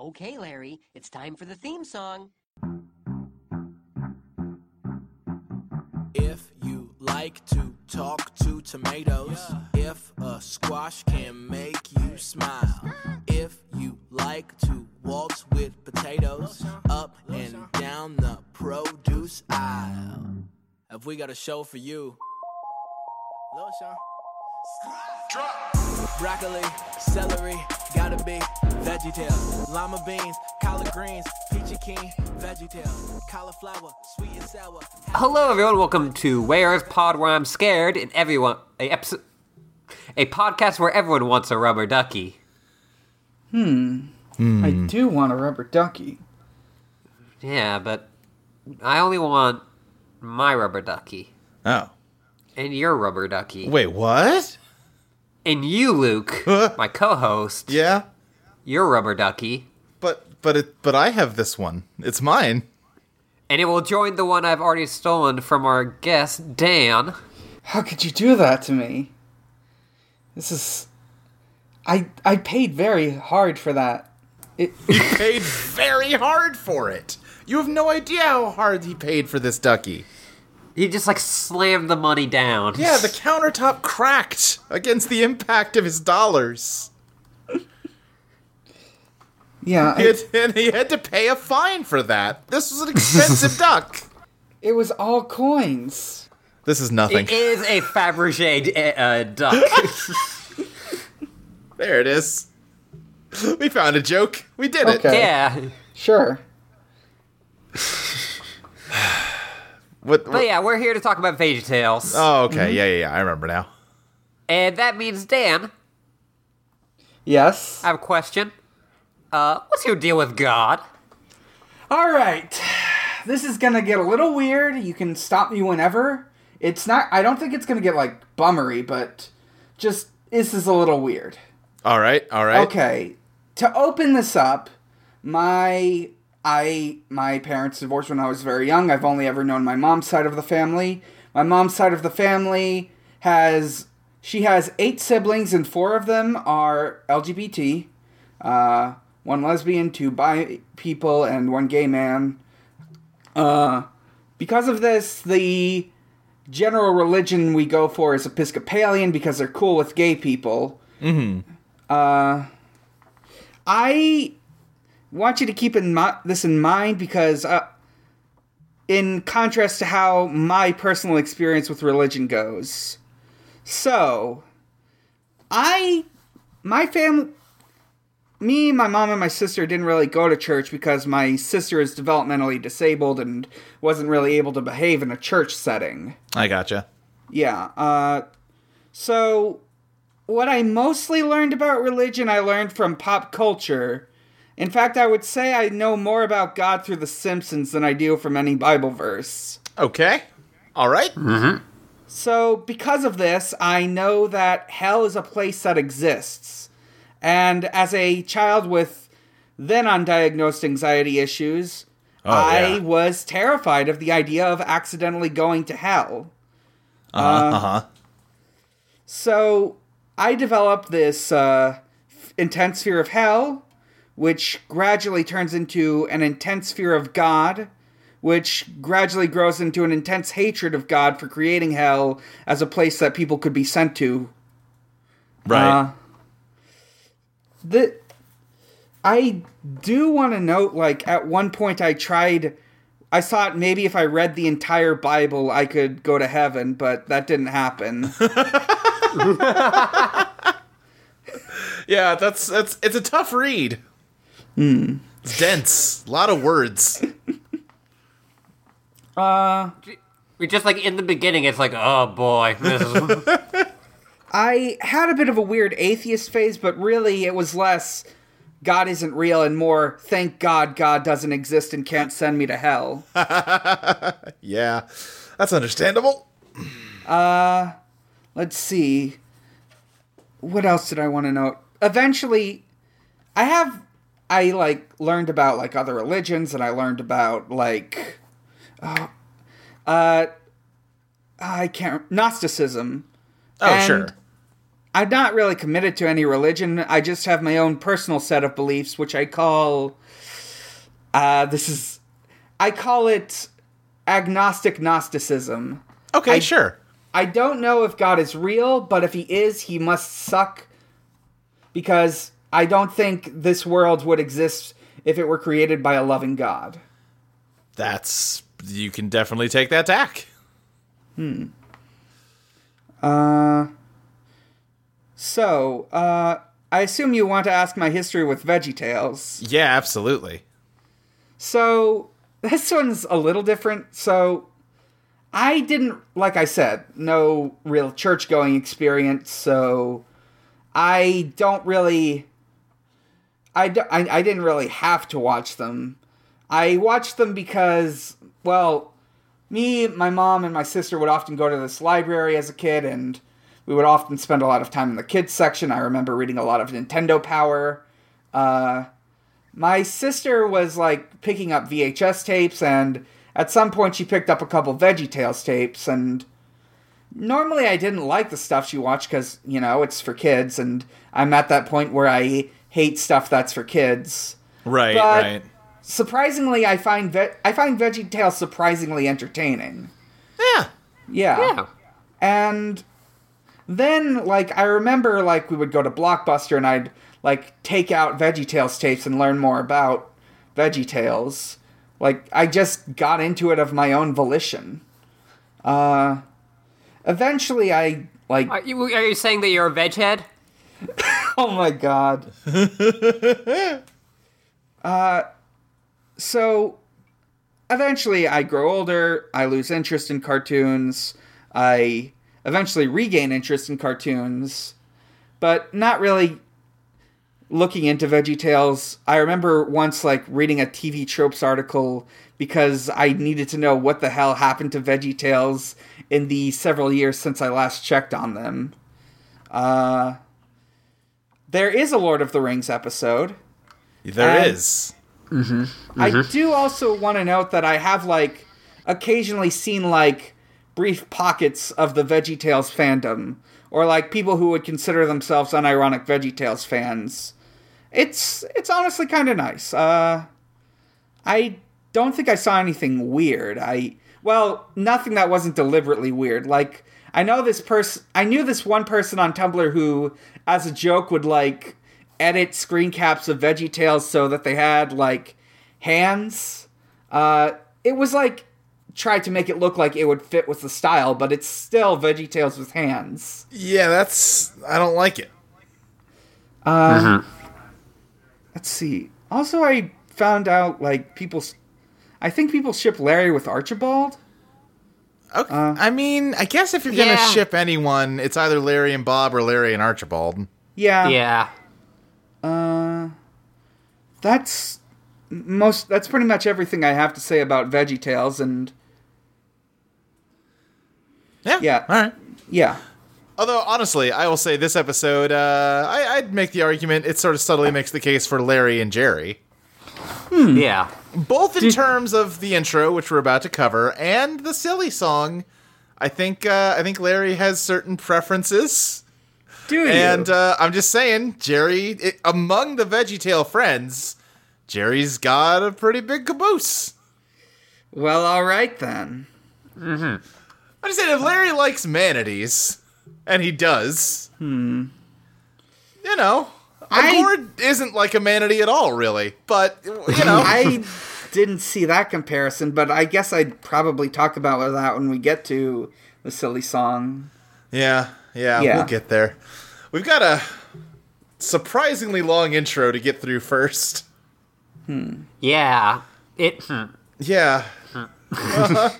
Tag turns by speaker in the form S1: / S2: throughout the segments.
S1: Okay, Larry, it's time for the theme song.
S2: If you like to talk to tomatoes, if a squash can make you smile, if you like to waltz with potatoes up and down the produce aisle, have we got a show for you? Lil Sean. Broccoli, celery, gotta be veggie VeggieTales. Lima beans, collard greens, peachy keen, VeggieTales. Cauliflower, sweet and sour.
S3: Hello, everyone. Welcome to Where's Pod Where I'm Scared, and everyone a episode, a podcast where everyone wants a rubber ducky. Hmm.
S4: I do want a rubber ducky.
S3: Yeah, but I only want my rubber ducky
S5: Oh.
S3: and your rubber ducky,
S5: Wait, what?
S3: And you, Luke, my co-host,
S5: Yeah.
S3: your rubber ducky,
S5: But but it but I have this one. It's mine.
S3: and it will join the one I've already stolen from our guest Dan.
S4: How could you do that to me? This is. I I paid very hard for that. It,
S5: Paid very hard for it. You have no idea how hard he paid for this ducky.
S3: He just like slammed the money down.
S5: Yeah, the countertop cracked against the impact of his dollars.
S4: yeah,
S5: He
S4: it,
S5: had, and he had to pay a fine for that. This was an expensive duck.
S4: it was all coins.
S5: This is nothing.
S3: It is a Fabergé uh, duck.
S5: There it is. We found a joke. We did it.
S3: Yeah.
S4: Sure.
S5: What,
S3: But yeah, we're here to talk about VeggieTales.
S5: Oh, okay. Yeah, yeah, yeah. I remember now.
S3: And that means, Dan,
S4: Yes.
S3: I have a question. Uh, what's your deal with God?
S4: All right. This is gonna get a little weird. You can stop me whenever. It's not. I don't think it's gonna get like bummery, but just this is a little weird.
S5: All right. All right.
S4: Okay. To open this up, my I my parents divorced when I was very young. I've only ever known my mom's side of the family. My mom's side of the family has she has eight siblings and four of them are LGBT. Uh, one lesbian, two bi people, and one gay man. Uh, because of this, the general religion we go for is Episcopalian because they're cool with gay people. Uh, I want you to keep in mi- this in mind because, uh, in contrast to how my personal experience with religion goes, so I, my family, me, my mom, and my sister didn't really go to church because my sister is developmentally disabled and wasn't really able to behave in a church setting.
S5: I gotcha.
S4: Yeah. Uh, so, what I mostly learned about religion, I learned from pop culture. In fact, I would say I know more about God through The Simpsons than I do from any Bible verse.
S5: Okay. All right.
S4: So, because of this, I know that hell is a place that exists. And as a child with then undiagnosed anxiety issues, I
S5: yeah.
S4: was terrified of the idea of accidentally going to hell.
S5: Uh huh.
S4: So I developed this uh, f- intense fear of hell, which gradually turns into an intense fear of God, which gradually grows into an intense hatred of God for creating hell as a place that people could be sent to.
S5: Right.
S4: Uh, the I do want to note, like at one point I tried. I thought maybe if I read the entire Bible, I could go to heaven, but that didn't happen.
S5: yeah, that's that's it's a tough read. It's dense. A lot of words.
S3: We just like in the beginning, it's like, oh boy,
S4: I had a bit of a weird atheist phase, but really it was less God isn't real and more thank God God doesn't exist and can't send me to hell.
S5: Yeah, that's understandable.
S4: Uh, let's see. What else did I want to note? Eventually, I have I like learned about like other religions and I learned about like oh, uh I can't Gnosticism.
S5: Oh,
S4: And
S5: sure.
S4: I'm not really committed to any religion. I just have my own personal set of beliefs, which I call. Uh, this is. I call it agnostic Gnosticism.
S5: Okay,
S4: I-
S5: sure.
S4: I don't know if God is real, but if he is, he must suck. Because I don't think this world would exist if it were created by a loving God.
S5: That's you can definitely take that tack. Hmm.
S4: Uh. So, uh, I assume you want to ask my history with VeggieTales.
S5: Yeah, absolutely.
S4: So this one's a little different. So I didn't, like I said, no real church going experience. So I don't really, I, d- I, I didn't really have to watch them. I watched them because, well, me, my mom, and my sister would often go to this library as a kid, and we would often spend a lot of time in the kids section. I remember reading a lot of Nintendo Power. Uh, my sister was like picking up VHS tapes, and at some point she picked up a couple VeggieTales tapes. And normally I didn't like the stuff she watched because you know it's for kids, and I'm at that point where I hate stuff that's for kids.
S5: Right,
S4: But-
S5: right.
S4: Surprisingly, I find ve- I find VeggieTales surprisingly entertaining.
S5: Yeah.
S4: Yeah.
S3: Yeah.
S4: And then, like, I remember, like, we would go to Blockbuster and I'd, like, take out VeggieTales tapes and learn more about VeggieTales. Like, I just got into it of my own volition. Uh, eventually, I, like,
S3: Are you, are you saying that you're a veg head?
S4: oh my god. uh, so eventually I grow older, I lose interest in cartoons, I eventually regain interest in cartoons, but not really looking into VeggieTales. I remember once like reading a TV tropes article because I needed to know what the hell happened to VeggieTales in the several years since I last checked on them. Uh there is a Lord of the Rings episode.
S5: There
S4: And-
S5: is.
S4: I do also want to note that I have like occasionally seen like brief pockets of the VeggieTales fandom, or like people who would consider themselves unironic VeggieTales fans. It's it's honestly kind of nice. Uh, I don't think I saw anything weird. I well, nothing that wasn't deliberately weird. Like I know this person, I knew this one person on Tumblr who, as a joke, would like edit screen caps of VeggieTales so that they had like hands. Uh, it was like tried to make it look like it would fit with the style, but it's still VeggieTales with hands.
S5: Yeah, that's. I don't like it.
S4: Let's see. Also, I found out like people. I think people ship Larry with Archibald.
S5: Okay. I mean, I guess if you're gonna ship anyone, it's either Larry and Bob or Larry and Archibald.
S4: Yeah.
S3: Yeah.
S4: Uh, that's most. That's pretty much everything I have to say about Veggie Tales, and
S5: Yeah.
S4: Yeah.
S5: All right.
S4: yeah.
S5: Although honestly, I will say this episode, uh, I, I'd make the argument it sort of subtly makes the case for Larry and Jerry,
S3: Yeah.
S5: Both in terms of the intro, which we're about to cover, and the silly song. I think uh, I think Larry has certain preferences,
S4: Do you?
S5: and uh, I'm just saying, Jerry, it, among the VeggieTale friends, Jerry's got a pretty big caboose.
S4: well, all right then.
S5: I'm just saying, if Larry likes manatees, and he does, hmm. you know, a
S4: I-
S5: gourd isn't like a manatee at all, really. But you know,
S4: I didn't see that comparison, but I guess I'd probably talk about that when we get to the silly song.
S5: yeah, yeah,
S4: Yeah.
S5: we'll get there. We've got a surprisingly long intro to get through first.
S3: Yeah. It. hmm.
S5: Yeah. Uh-huh.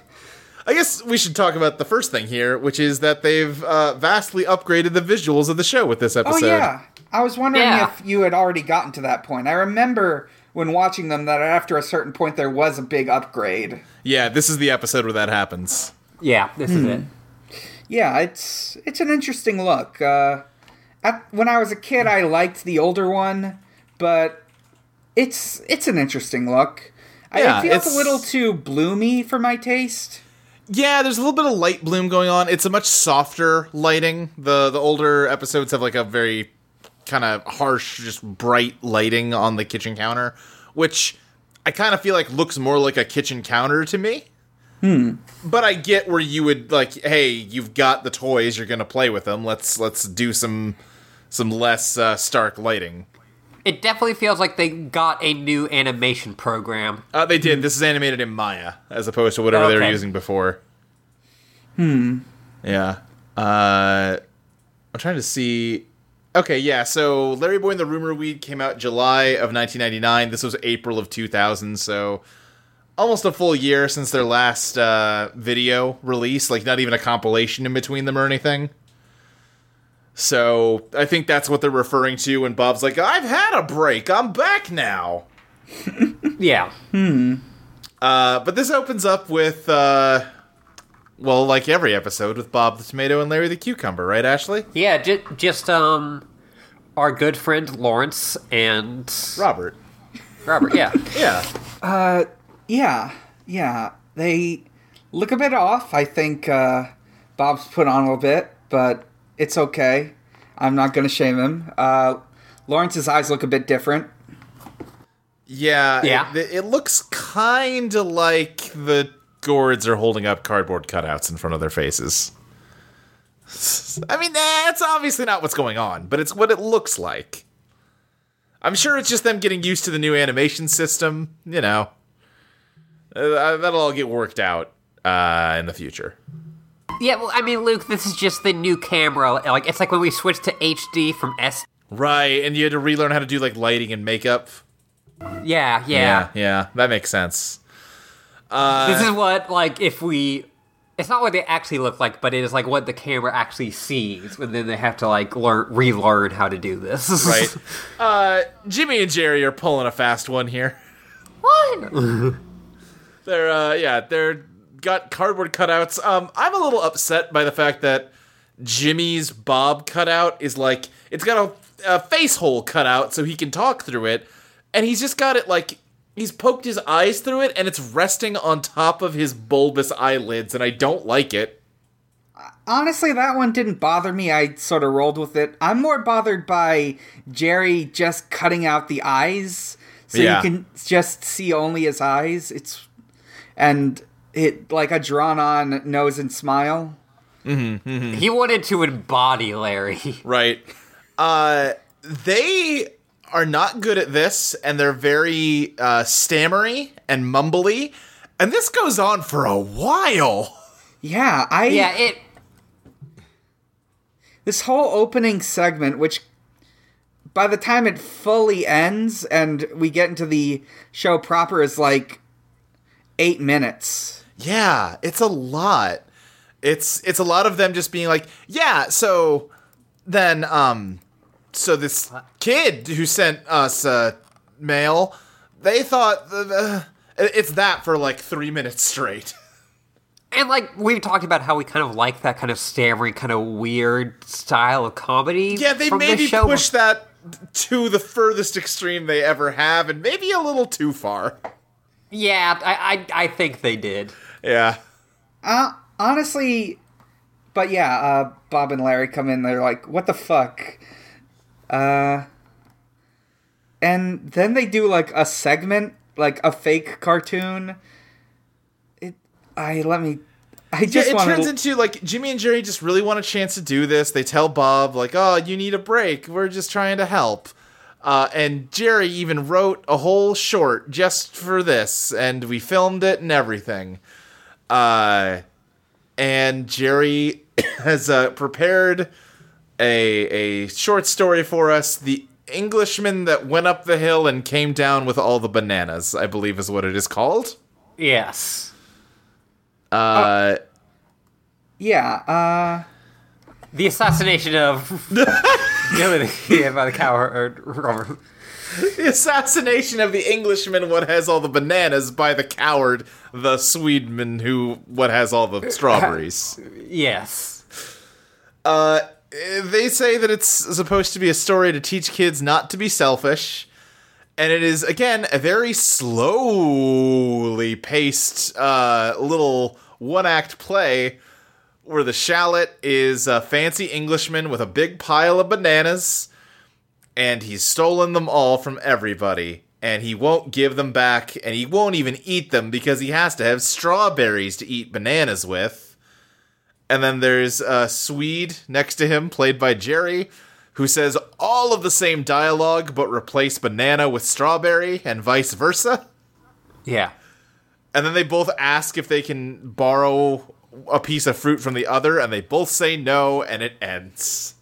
S5: I guess we should talk about the first thing here, which is that they've uh, vastly upgraded the visuals of the show with this episode.
S4: Oh
S5: episode.
S4: yeah, I was wondering
S3: Yeah.
S4: if you had already gotten to that point. I remember when watching them that after a certain point there was a big upgrade.
S5: Yeah, this is the episode where that happens.
S3: Yeah. This is it.
S4: Yeah, it's it's an interesting look. Uh, at, when I was a kid, I liked the older one, but it's it's an interesting look. I-
S5: Yeah,
S4: it feels
S5: it's-
S4: a little too bloomy for my taste.
S5: Yeah, there's a little bit of light bloom going on. It's a much softer lighting. The the older episodes have like a very kind of harsh, just bright lighting on the kitchen counter, which I kind of feel like looks more like a kitchen counter to me. Hmm. But I get where you would like, hey, you've got the toys, you're gonna play with them. Let's let's do some some less uh, stark lighting.
S3: It definitely feels like they got a new animation program.
S5: Uh, they did. This is animated in Maya as opposed to whatever they were using before. Hmm. Yeah. Uh, I'm trying to see. Okay, yeah. So Larry Boy and the Rumor Weed came out July of 1999. This was April of 2000. So almost a full year since their last uh, video release. Like not even a compilation in between them or anything. So I think that's what they're referring to when Bob's like, "I've had a break. I'm back now."
S3: Yeah.
S5: Uh, but this opens up with, uh, well, like every episode, with Bob the Tomato and Larry the Cucumber, right, Ashley?
S3: Yeah, ju- just um our good friend Lawrence and
S5: Robert.
S3: Robert, yeah.
S5: Yeah.
S4: Yeah, yeah. They look a bit off. I think uh, Bob's put on a little bit, but it's okay. I'm not going to shame him. Uh, Lawrence's eyes look a bit different.
S5: Yeah.
S3: Yeah.
S5: It, it looks kind of like the gourds are holding up cardboard cutouts in front of their faces. I mean, that's obviously not what's going on, but it's what it looks like. I'm sure it's just them getting used to the new animation system. You know, uh, that'll all get worked out uh, in the future.
S3: Yeah, well, I mean, Luke, this is just the new camera. Like, it's like when we switched to HD from S.
S5: Right, and you had to relearn how to do like lighting and makeup.
S3: Yeah, yeah.
S5: yeah, yeah, that makes sense.
S3: This is what, like, if we. It's not what they actually look like, but it is like what the camera actually sees, and then they have to like learn, relearn how to do this.
S5: Right. uh, Jimmy and Jerry are pulling a fast one here.
S3: what?
S5: They're uh, yeah, they're got cardboard cutouts. Um, I'm a little upset by the fact that Jimmy's Bob cutout is like it's got a, a face hole cut out so he can talk through it, and he's just got it like he's poked his eyes through it, and it's resting on top of his bulbous eyelids, and I don't like it.
S4: Honestly, that one didn't bother me. I sort of rolled with it. I'm more bothered by Jerry just cutting out the eyes so
S5: Yeah.
S4: you can just see only his eyes. It's and it like a drawn on nose and smile.
S3: he wanted to embody Larry.
S5: Right. Uh, they are not good at this, and they're very uh, stammery and mumbly, and this goes on for a while.
S4: Yeah, I
S3: Yeah, it.
S4: this whole opening segment, which by the time it fully ends and we get into the show proper, is like eight minutes.
S5: Yeah, it's a lot. It's it's a lot of them just being like, yeah. So then, um, so this kid who sent us uh, mail, they thought uh, it's that for like three minutes straight.
S3: And like we've talked about how we kind of like that kind of stammering, kind of weird style of comedy.
S5: Yeah, they
S3: from
S5: maybe
S3: show.
S5: push that to the furthest extreme they ever have, and maybe a little too far.
S3: Yeah, I, I I think they did.
S5: Yeah.
S4: Uh, honestly, but yeah, uh, Bob and Larry come in. They're like, "What the fuck?" Uh, and then they do like a segment, like a fake cartoon. It, I let me. I
S5: Yeah,
S4: just
S5: it
S4: want
S5: turns
S4: to.
S5: into like Jimmy and Jerry just really want a chance to do this. They tell Bob like, "Oh, you need a break. We're just trying to help." Uh, and Jerry even wrote a whole short just for this, and we filmed it and everything. Uh, and Jerry has uh, prepared a a short story for us. The Englishman that went up the hill and came down with all the bananas, I believe, is what it is called.
S3: Yes.
S5: Uh,
S4: yeah. Uh,
S3: The assassination of yeah, by the coward Robert.
S5: The assassination of the Englishman, what has all the bananas, by the coward, the Swedman, who what has all the strawberries.
S3: Yes.
S5: Uh, they say that it's supposed to be a story to teach kids not to be selfish, and it is again a very slowly paced uh, little one act play where the shallot is a fancy Englishman with a big pile of bananas, and he's stolen them all from everybody. And he won't give them back, and he won't even eat them because he has to have strawberries to eat bananas with. And then there's a Swede next to him, played by Jerry, who says all of the same dialogue but replace banana with strawberry and vice versa.
S3: Yeah.
S5: And then they both ask if they can borrow a piece of fruit from the other, and they both say no, and it ends.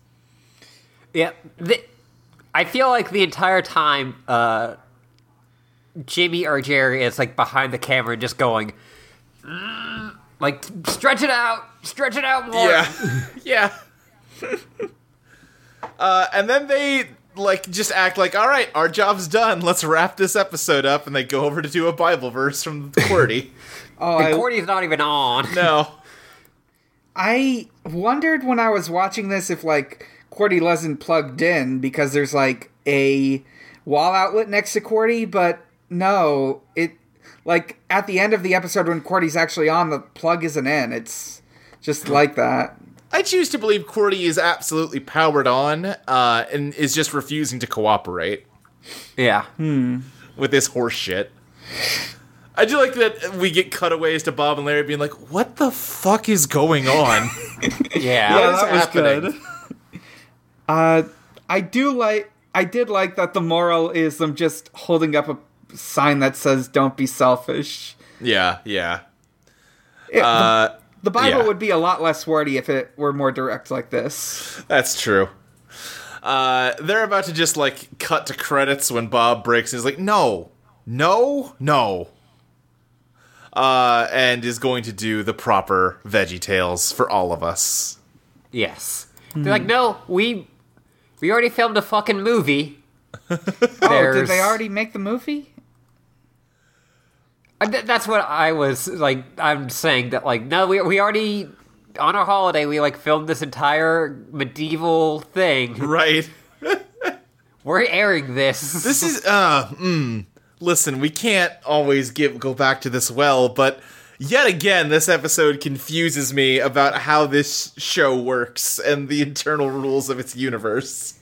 S3: Yeah. The, I feel like the entire time, uh, Jimmy or Jerry is like behind the camera just going, "Mm," like, stretch it out, stretch it out more.
S5: Yeah. yeah. uh, and then they like just act like, all right, our job's done. Let's wrap this episode up, and they go over to do a Bible verse from QWERTY.
S4: Oh,
S3: And
S4: I,
S3: QWERTY's not even on.
S5: no.
S4: I wondered when I was watching this if like QWERTY wasn't plugged in because there's like a wall outlet next to QWERTY, but no, it like at the end of the episode when QWERTY's actually on, the plug isn't in. It's just like that.
S5: I choose to believe QWERTY is absolutely powered on uh, and is just refusing to cooperate
S3: Yeah.
S5: with this horse shit. I do like that we get cutaways to Bob and Larry being like, "What the fuck is going on?"
S3: Yeah.
S5: What is
S4: that was
S5: happening?
S4: good. Uh, I do like. I did like that the moral is them just holding up a sign that says "Don't be selfish."
S5: yeah, yeah.
S4: It-
S5: Uh,
S4: the, Bible
S5: yeah.
S4: would be a lot less wordy if it were more direct like this.
S5: That's true. Uh, they're about to just like cut to credits when Bob breaks and is like, "No, no, no," uh, and is going to do the proper Veggie Tales for all of us.
S3: Yes. They're like, no, we we already filmed a fucking movie.
S4: Oh, did they already make the movie?
S3: Th- That's what I was like. I'm saying that like, no, we we already on our holiday we like filmed this entire medieval thing.
S5: Right.
S3: We're airing this.
S5: This is uh mm, listen, we can't always give go back to this well, but yet again this episode confuses me about how this show works and the internal rules of its universe.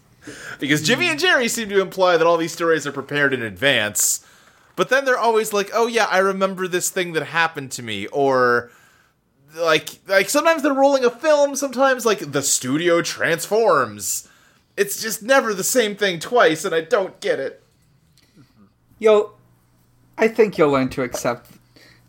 S5: Because Jimmy and Jerry seem to imply that all these stories are prepared in advance, but then they're always like, "Oh yeah, I remember this thing that happened to me," or like like sometimes they're rolling a film, sometimes like the studio transforms. It's just never the same thing twice, and I don't get it.
S4: You'll. I think you'll learn to accept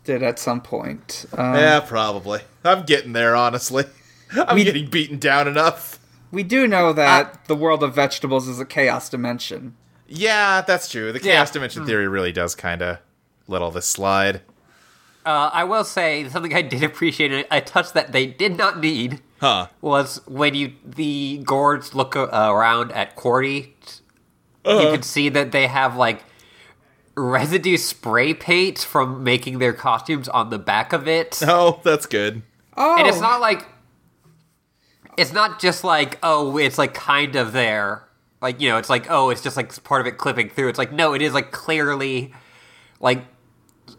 S4: it at some point. Um,
S5: yeah, probably. I'm getting there, honestly. I'm
S4: We-
S5: getting beaten down enough.
S4: We do know that the world of vegetables is a chaos dimension.
S5: Yeah, that's true. The
S3: Yeah.
S5: chaos dimension theory really does kind of let all this slide.
S3: Uh, I will say something I did appreciate, a- a touch that they did not need,
S5: Huh.
S3: was when you the gourds look around at QWERTY, you can see that they have like residue spray paint from making their costumes on the back of it,
S5: Oh, that's good.
S4: Oh,
S3: and it's not like it's not just like oh, it's like kind of there. Like you know, it's like oh, it's just like part of it clipping through. It's like no, it is like clearly, like,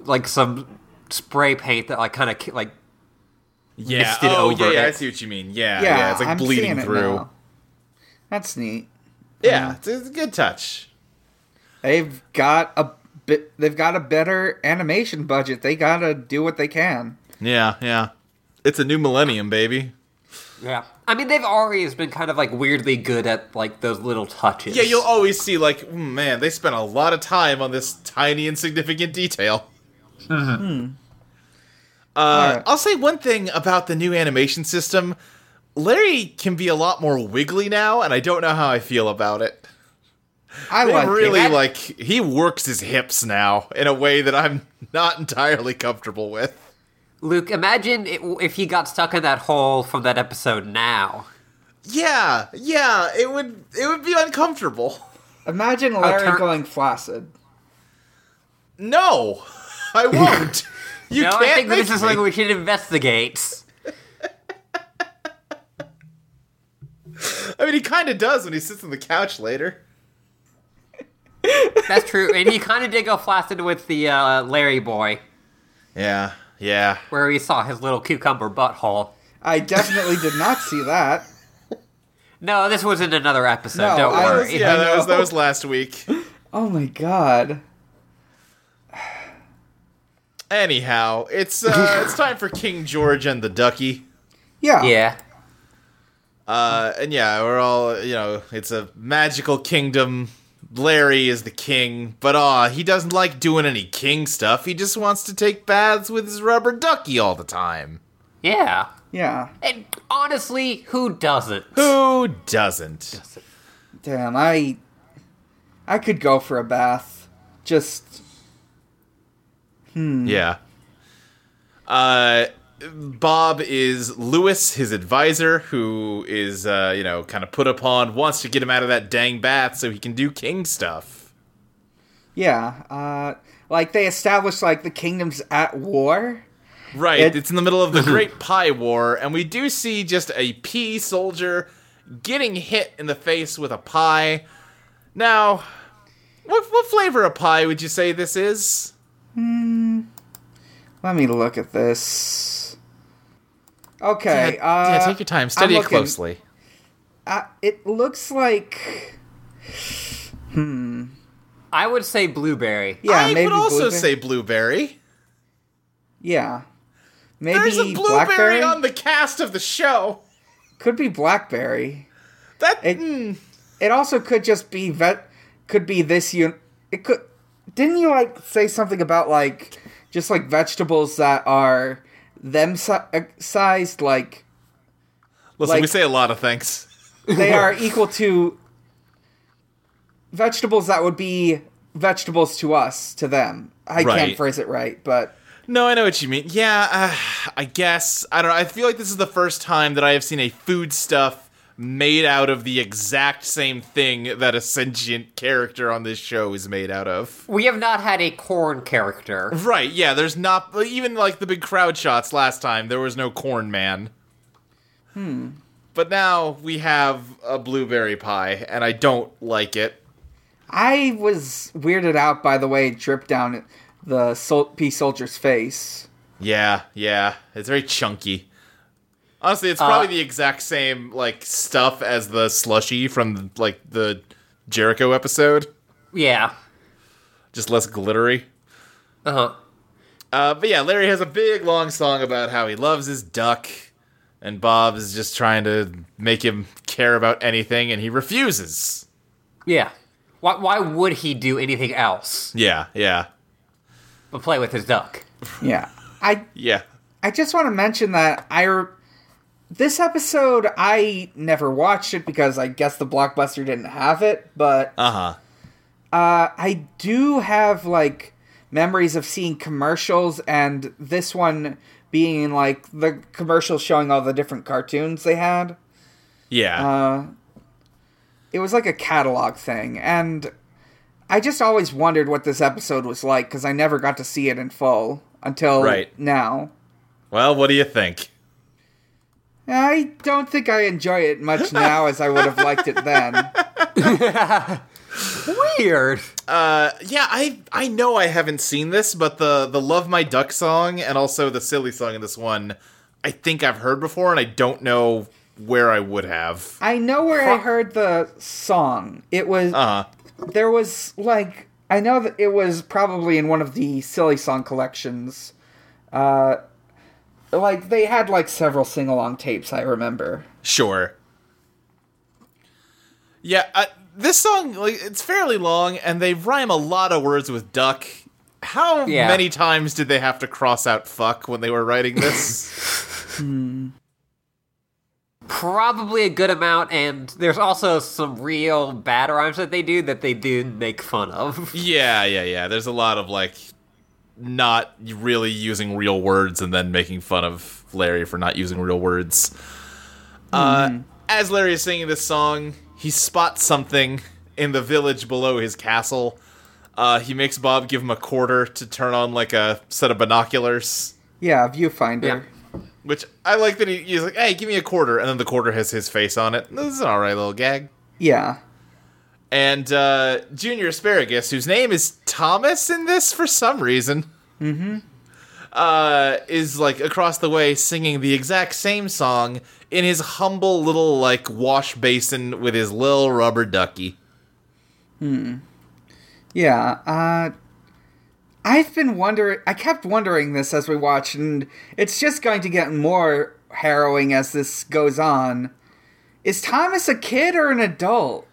S3: like some spray paint that like kind of like
S5: Yeah.
S3: Misted
S5: oh,
S3: over
S5: yeah, yeah, I see what you mean. Yeah,
S4: yeah,
S5: yeah, it's like
S4: I'm
S5: bleeding
S4: it
S5: through.
S4: now. That's neat.
S5: Yeah, it's, it's a good touch.
S4: They've got a bit. They've got a better animation budget. They gotta do what they can.
S5: Yeah, yeah. It's a new millennium, baby.
S3: Yeah. I mean, they've always been kind of like weirdly good at like those little touches.
S5: Yeah, you'll always see like, mm, man, they spent a lot of time on this tiny insignificant detail. Uh,
S4: Alright.
S5: I'll say one thing about the new animation system. Larry can be a lot more wiggly now, and I don't know how I feel about it.
S4: I like
S5: really
S4: it.
S5: like he works his hips now in a way that I'm not entirely comfortable with.
S3: Luke, imagine it, if he got stuck in that hole from that episode now.
S5: Yeah, yeah, it would it would be uncomfortable.
S4: Imagine Larry
S3: turn-
S4: going flaccid.
S5: No, I won't. You
S3: no,
S5: can't
S3: I think
S5: make
S3: this is
S5: me.
S3: something we should investigate.
S5: I mean, he kind of does when he sits on the couch later.
S3: That's true, and he kind of did go flaccid with the uh, Larry boy.
S5: Yeah, yeah.
S3: where he saw his little cucumber butthole.
S4: I definitely did not see that.
S3: No, this was in another episode.
S4: No,
S3: don't
S4: I was-
S5: Yeah, that was that was last week.
S4: Oh my god.
S5: Anyhow, it's uh, it's time for King George and the Ducky.
S4: Yeah.
S3: yeah.
S5: Uh, and yeah, we're all you know. It's a magical kingdom. Larry is the king, but aw, he doesn't like doing any king stuff. He just wants to take baths with his rubber ducky all the time.
S3: Yeah.
S4: Yeah.
S3: And honestly, who doesn't?
S5: Who doesn't?
S4: Damn, I I could go for a bath. Just Hmm.
S5: Yeah. Uh, Bob is Louis, his advisor, who is, uh, you know, kind of put upon, wants to get him out of that dang bath so he can do king stuff.
S4: yeah. Uh like they established like the kingdom's at war.
S5: Right.
S4: It-
S5: it's in the middle of the Great Pie War, and we do see just a pea soldier getting hit in the face with a pie. Now, what, what flavor of pie would you say this is?
S4: Let me look at this. Okay.
S5: yeah,
S4: uh,
S5: yeah, take your time. Study
S4: I'm
S5: it closely.
S4: Uh, it looks like Hmm.
S3: I would say blueberry.
S4: yeah,
S5: I
S4: maybe
S5: would also
S4: blueberry.
S5: say blueberry.
S4: yeah. Maybe
S5: There's a blueberry
S4: blackberry.
S5: on the cast of the show.
S4: Could be blackberry.
S5: That
S4: It-
S5: mm,
S4: It also could just be vet. Could be this un. It could. Didn't you like say something about like just like vegetables that are them si- uh, sized like
S5: listen, we say a lot of things.
S4: they are equal to vegetables that would be vegetables to us to them. I
S5: Right.
S4: can't phrase it right, but
S5: No, I know what you mean. Yeah, uh, I guess I don't know. I feel like this is the first time that I have seen a food stuff made out of the exact same thing that a sentient character on this show is made out of.
S3: We have not had a corn character.
S5: Right? Yeah. There's not even like the big crowd shots last time. There was no corn man. Hmm. But now we have a blueberry pie, and I don't like it.
S4: I was weirded out by the way it dripped down the sol- pea soldier's face.
S5: Yeah, yeah. It's very chunky. Honestly, it's probably the exact same like stuff as the slushy from like the Jericho episode,
S3: Yeah.
S5: just less glittery.
S3: Uh huh.
S5: Uh, but yeah, Larry has a big long song about how he loves his duck, and Bob is just trying to make him care about anything, and he refuses.
S3: Yeah. Why, why would he do anything else
S5: Yeah, yeah,
S3: but play with his duck?
S4: Yeah. I
S5: yeah.
S4: I just want to mention that I re- this episode I never watched it because I guess the blockbuster didn't have it, but
S5: Uh huh.
S4: uh, I do have like memories of seeing commercials and this one being like the commercials showing all the different cartoons they had.
S5: Yeah.
S4: Uh, it was like a catalog thing, and I just always wondered what this episode was like because I never got to see it in full until
S5: Right.
S4: now.
S5: well, what do you think?
S4: I don't think I enjoy it much now as I would have liked it then.
S3: Weird.
S5: Uh, yeah, I I know I haven't seen this, but the the "Love My Duck" song and also the silly song in this one, I think I've heard before, and I don't know where I would have.
S4: I know where I heard the song. It was
S5: Uh huh.
S4: there was like I know that it was probably in one of the silly song collections. Uh like they had like several sing along tapes I remember.
S5: Sure. Yeah, uh, this song like it's fairly long, and they rhyme a lot of words with duck. How
S3: Yeah.
S5: many times did they have to cross out "fuck" when they were writing this?
S3: Probably a good amount, and there's also some real bad rhymes that they do that they do make fun of.
S5: yeah, yeah, yeah. There's a lot of like not really using real words and then making fun of Larry for not using real words. Uh, as Larry is singing this song, he spots something in the village below his castle. Uh, he makes Bob give him a quarter to turn on like a set of binoculars.
S4: Yeah, viewfinder.
S3: Yeah.
S5: Which I like that he, he's like, "Hey, give me a quarter," and then the quarter has his face on it. This is an alright little gag.
S4: Yeah.
S5: And uh, Junior Asparagus, whose name is Thomas in this for some reason, mm-hmm. uh, is like across the way singing the exact same song in his humble little like wash basin with his little rubber ducky. Hmm.
S4: Yeah, uh I've been wondering I kept wondering this as we watched and it's just going to get more harrowing as this goes on. Is Thomas a kid or an adult?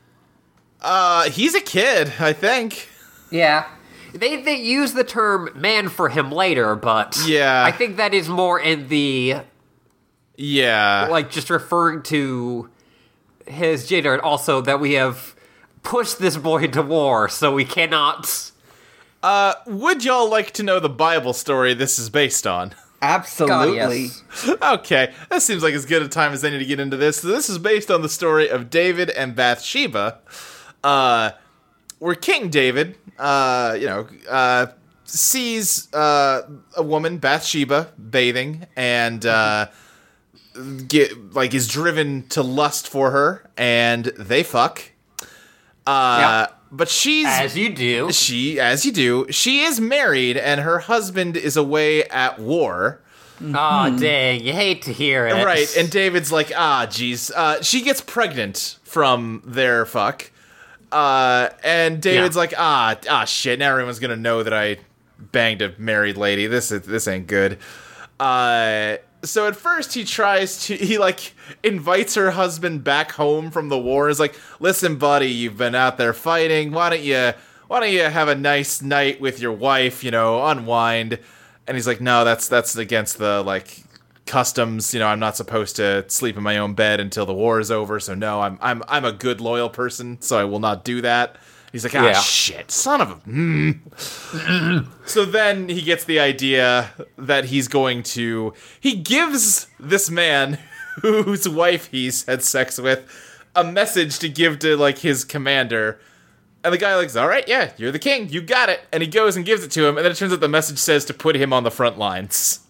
S5: Uh, he's a kid, I think.
S3: Yeah. They they use the term man for him later, but
S5: Yeah.
S3: I think that is more in the
S5: Yeah.
S3: like just referring to his gender and also that we have pushed this boy into war, so we cannot
S5: Uh, would y'all like to know the Bible story this is based on?
S4: Absolutely.
S3: God, yes.
S5: okay, that seems like as good a time as any to get into this. So this is based on the story of David and Bathsheba, uh, where King David, uh, you know, uh, sees uh, a woman, Bathsheba, bathing, and uh, get like is driven to lust for her, and they fuck. Uh,
S3: Yeah.
S5: But she's
S3: as you do.
S5: she, as you do, she is married, and her husband is away at war.
S3: Oh dang, you hate to hear it.
S5: Right, and David's like, ah, jeez. Uh, she gets pregnant from their fuck. Uh, and David's
S3: Yeah.
S5: like, ah, ah, shit. Now everyone's gonna know that I banged a married lady. This is this ain't good. Uh, so at first he tries to he like invites her husband back home from the war. Is like, listen, buddy, you've been out there fighting. Why don't you why don't you have a nice night with your wife? You know, unwind. And he's like, no, that's that's against the like customs. You know, I'm not supposed to sleep in my own bed until the war is over. So no, I'm I'm I'm a good loyal person, so I will not do that. He's like, ah,
S3: Yeah.
S5: shit, son of a. Mm. so then he gets the idea that he's going to. He gives this man, whose wife he's had sex with, a message to give to like his commander. And the guy like's, all right, yeah, you're the king, you got it. And he goes and gives it to him, and then it turns out the message says to put him on the front lines.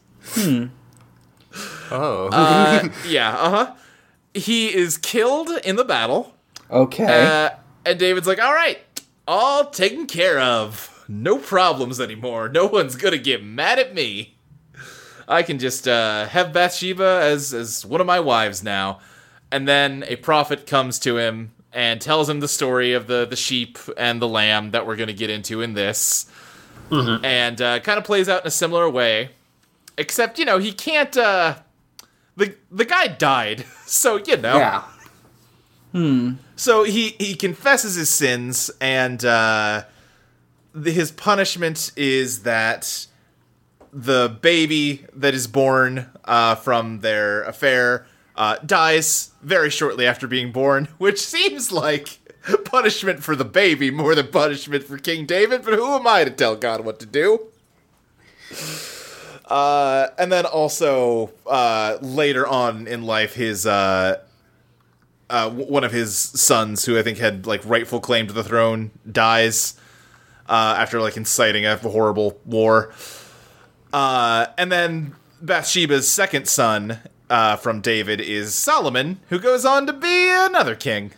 S3: Oh.
S5: Uh, yeah, uh huh. He is killed in the battle.
S4: Okay.
S5: Uh, and David's like, all right, all taken care of. No problems anymore. No one's gonna get mad at me. I can just uh, have Bathsheba as, as one of my wives now. And then a prophet comes to him and tells him the story of the, the sheep and the lamb that we're gonna get into in this. And uh, kind of plays out in a similar way. Except, you know, he can't. Uh, the, the guy died. So, you know.
S4: yeah.
S5: So he he confesses his sins, and uh, the, his punishment is that the baby that is born uh, from their affair uh, dies very shortly after being born, which seems like punishment for the baby more than punishment for King David. But who am I to tell God what to do? Uh, and then also uh, later on in life, his uh, uh, w- one of his sons, who I think had like rightful claim to the throne, dies uh, after like inciting a horrible war. Uh, and then Bathsheba's second son uh, from David is Solomon, who goes on to be another king.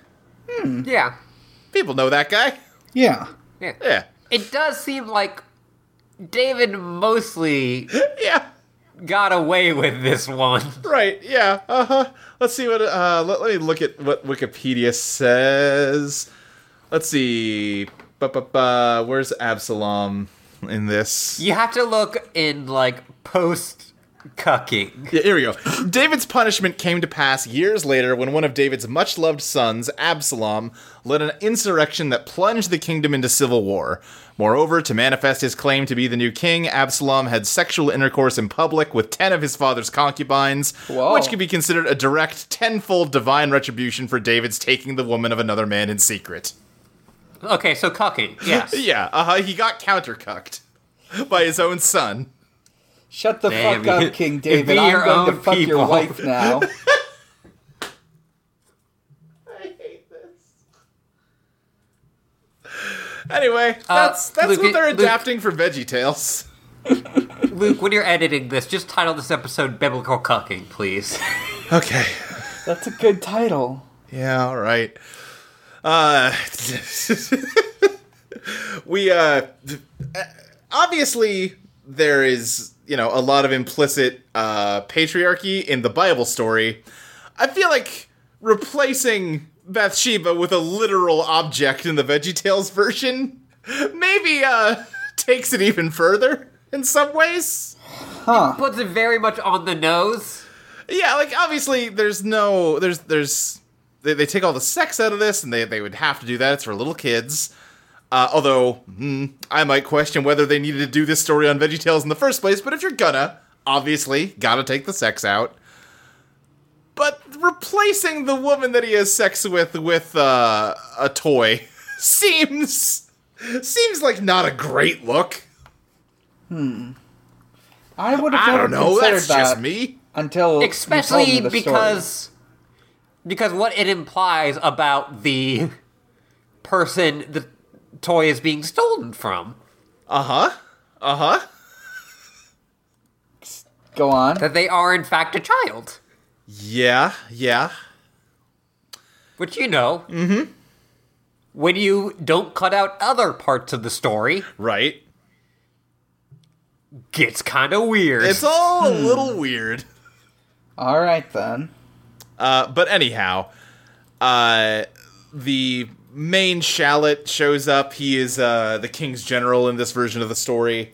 S3: yeah.
S5: People know that guy.
S4: Yeah.
S3: Yeah.
S5: Yeah,
S3: It does seem like David mostly
S5: yeah,
S3: got away with this one.
S5: right. Yeah. Uh huh. Let's see what. Uh, let, let me look at what Wikipedia says. Let's see. Ba-ba-ba. Where's Absalom in this?
S3: You have to look in like post cucking.
S5: Yeah, here we go. David's punishment came to pass years later when one of David's much loved sons, Absalom, led an insurrection that plunged the kingdom into civil war. Moreover, to manifest his claim to be the new king, Absalom had sexual intercourse in public with ten of his father's concubines,
S4: Whoa.
S5: which could be considered a direct tenfold divine retribution for David's taking the woman of another man in secret.
S3: Okay, so cucking. Yes.
S5: Yeah, uh huh. He got countercucked by his own son.
S4: Shut the
S3: Damn,
S4: fuck up, King David.
S3: be
S4: I'm
S3: your
S4: going to
S3: own
S4: fuck your wife now.
S5: Anyway,
S3: Uh,
S5: that's that's
S3: Luke,
S5: what they're
S3: Luke-
S5: adapting for Veggie Tales.
S3: Luke, when you're editing this, just title this episode Biblical Cucking, please.
S5: Okay.
S4: That's a good title.
S5: Yeah, all right. Uh we uh obviously there is you know a lot of implicit uh, patriarchy in the Bible story, I feel like replacing Bathsheba with a literal object in the VeggieTales version maybe uh, takes it even further in some ways. Huh?
S3: Puts it very much on the nose.
S5: Yeah, like obviously there's no there's there's they, they take all the sex out of this and they they would have to do that. It's for little kids. Uh, although hmm, I might question whether they needed to do this story on VeggieTales in the first place. But if you're gonna, obviously, gotta take the sex out. But replacing the woman that he has sex with with uh, a toy seems seems like not a great look. Hmm.
S4: I would have
S5: I don't know. That's
S4: that
S5: just me.
S4: until you told
S3: especially
S4: me the story.
S3: because because what it implies about the person the toy is being stolen from
S5: Uh huh. Uh huh.
S4: Go on.
S3: that they are in fact a child
S5: Yeah. Yeah.
S3: which you know mm-hmm. when you don't cut out other parts of the story
S5: Right.
S3: gets kind of weird
S5: It's all a little weird.
S4: All right then.
S5: Uh, but anyhow, uh, the main shallot shows up. He is uh, the king's general in this version of the story,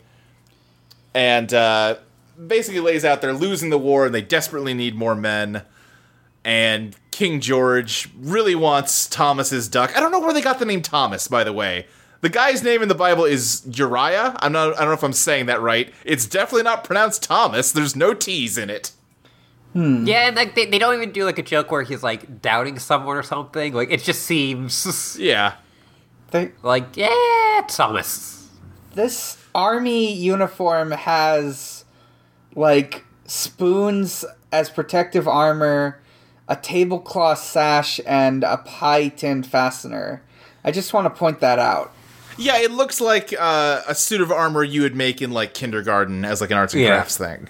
S5: and uh, basically lays out they're losing the war and they desperately need more men. And King George really wants Thomas's duck. I don't know where they got the name Thomas, by the way. The guy's name in the Bible is Uriah. I'm not. I don't know if I'm saying that right. It's definitely not pronounced Thomas. There's no T's in it. Hmm.
S3: yeah and like they, they don't even do like a joke where he's like doubting someone or something like it just seems
S5: Yeah.
S4: They,
S3: like yeah thomas
S4: this army uniform has like spoons as protective armor, a tablecloth sash, and a pie tin fastener. I just want to point that out.
S5: Yeah, it looks like uh, a suit of armor you would make in like kindergarten as like an arts and
S3: Yeah.
S5: crafts thing.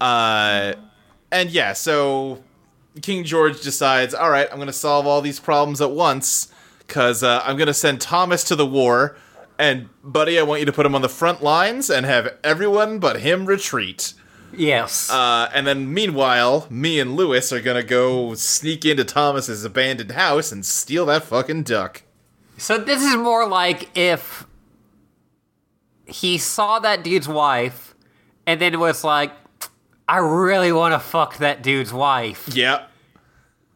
S5: Uh, and yeah, so King George decides, all right, I'm going to solve all these problems at once because uh, I'm going to send Thomas to the war. And buddy, I want you to put him on the front lines and have everyone but him retreat.
S3: yes
S5: Uh, and then meanwhile, me and Louis are gonna go sneak into Thomas's abandoned house and steal that fucking duck.
S3: So this is more like if he saw that dude's wife and then was like, I really want to fuck that dude's wife.
S5: Yeah.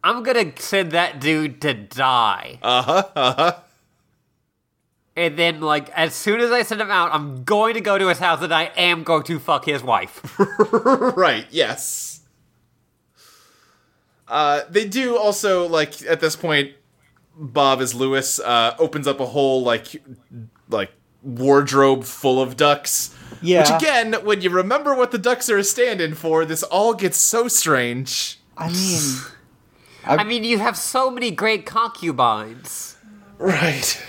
S3: I'm gonna send that dude to die.
S5: Uh huh. Uh huh.
S3: And then, like, as soon as I send him out, I'm going to go to his house and I am going to fuck his wife.
S5: right. Yes. Uh, they do also like at this point. Bob as Louis uh, opens up a whole like like wardrobe full of ducks.
S4: Yeah.
S5: Which again, when you remember what the ducks are a stand-in for, this all gets so strange.
S4: I mean,
S3: I mean, you have so many great concubines.
S5: Right.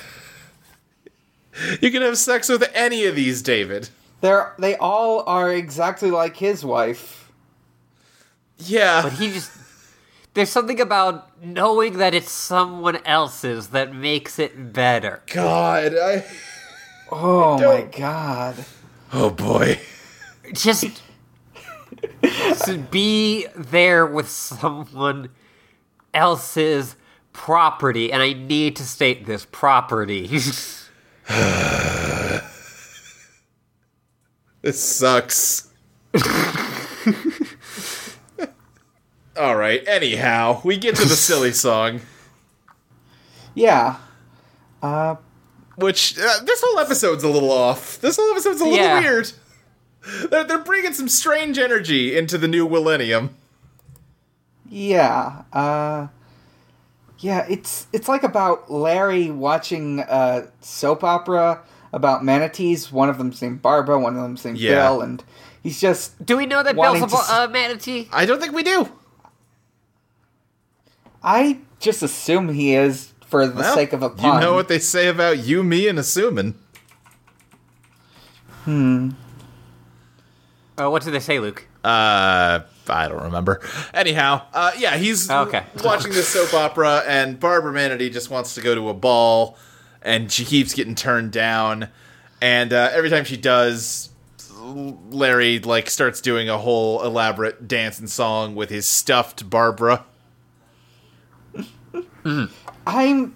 S5: You can have sex with any of these, David.
S4: they're they all are exactly like his wife.
S5: Yeah.
S3: But he just. There's something about knowing that it's someone else's that makes it better.
S5: God, I.
S4: Oh my god.
S5: Oh boy.
S3: Just. to be there with someone else's property, and I need to state this property.
S5: This sucks. All right. Anyhow, we get to the silly song,
S4: Yeah. Uh,
S5: which uh, this whole episode's a little off. This whole episode's a little
S3: Yeah.
S5: weird. They're, they're bringing some strange energy into the new millennium.
S4: yeah. Uh, yeah. It's it's like about Larry watching a soap opera about manatees. One of them's named Barbara. One of them's named
S5: Yeah.
S4: Bill, and he's just
S3: Do we know that
S4: Wanting
S3: Bill's
S4: to
S3: a
S4: s-
S3: uh, manatee?
S5: I don't think we do.
S4: I just assume he is for the
S5: Well,
S4: sake of a
S5: You know what they say about you, me, and assuming. Hmm.
S3: Oh, what did they say, Luke?
S5: Uh, I don't remember. Anyhow, uh, yeah, he's
S3: Okay.
S5: watching this soap opera, and Barbara Manatee just wants to go to a ball, and she keeps getting turned down. And uh, every time she does, Larry like starts doing a whole elaborate dance and song with his stuffed Barbara.
S4: I'm.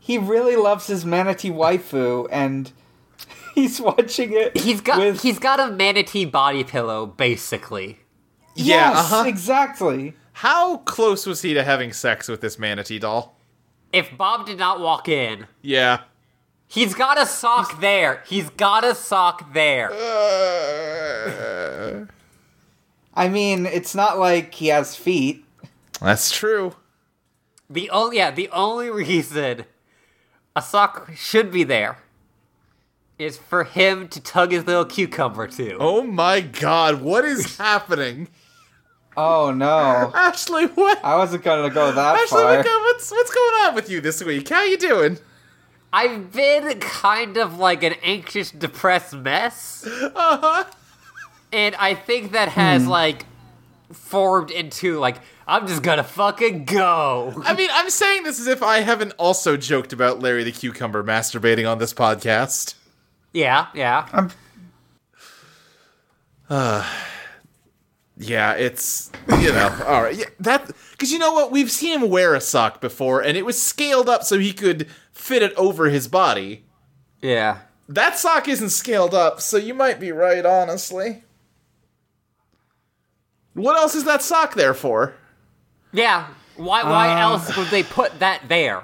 S4: He really loves his manatee waifu, and he's watching it.
S3: He's got
S4: With,
S3: he's got a manatee body pillow, basically.
S5: Yeah,
S4: yes,
S5: uh-huh.
S4: exactly.
S5: How close was he to having sex with this manatee doll?
S3: If Bob did not walk in,
S5: Yeah.
S3: he's got a sock there. He's got a sock there.
S5: Uh,
S4: I mean, it's not like he has feet.
S5: that's true.
S3: The only yeah, the only reason a sock should be there is for him to tug his little cucumber to.
S5: Oh my god, what is happening?
S4: Oh no,
S5: Ashley, what?
S4: I wasn't gonna go that
S5: Ashley,
S4: far.
S5: what, go- what's what's going on with you this week? How you doing?
S3: I've been kind of like an anxious, depressed mess.
S5: Uh-huh.
S3: And I think that has like formed into like I'm just gonna fucking go.
S5: I mean, I'm saying this as if I haven't also joked about Larry the Cucumber masturbating on this podcast.
S3: Yeah, yeah.
S4: I'm,
S5: Yeah, it's you know, all right. Yeah, that because you know what, we've seen him wear a sock before, and it was scaled up so he could fit it over his body.
S3: Yeah.
S5: That sock isn't scaled up, so you might be right, honestly. What else is that sock there for?
S3: Yeah. Why why
S4: Uh.
S3: else would they put that there?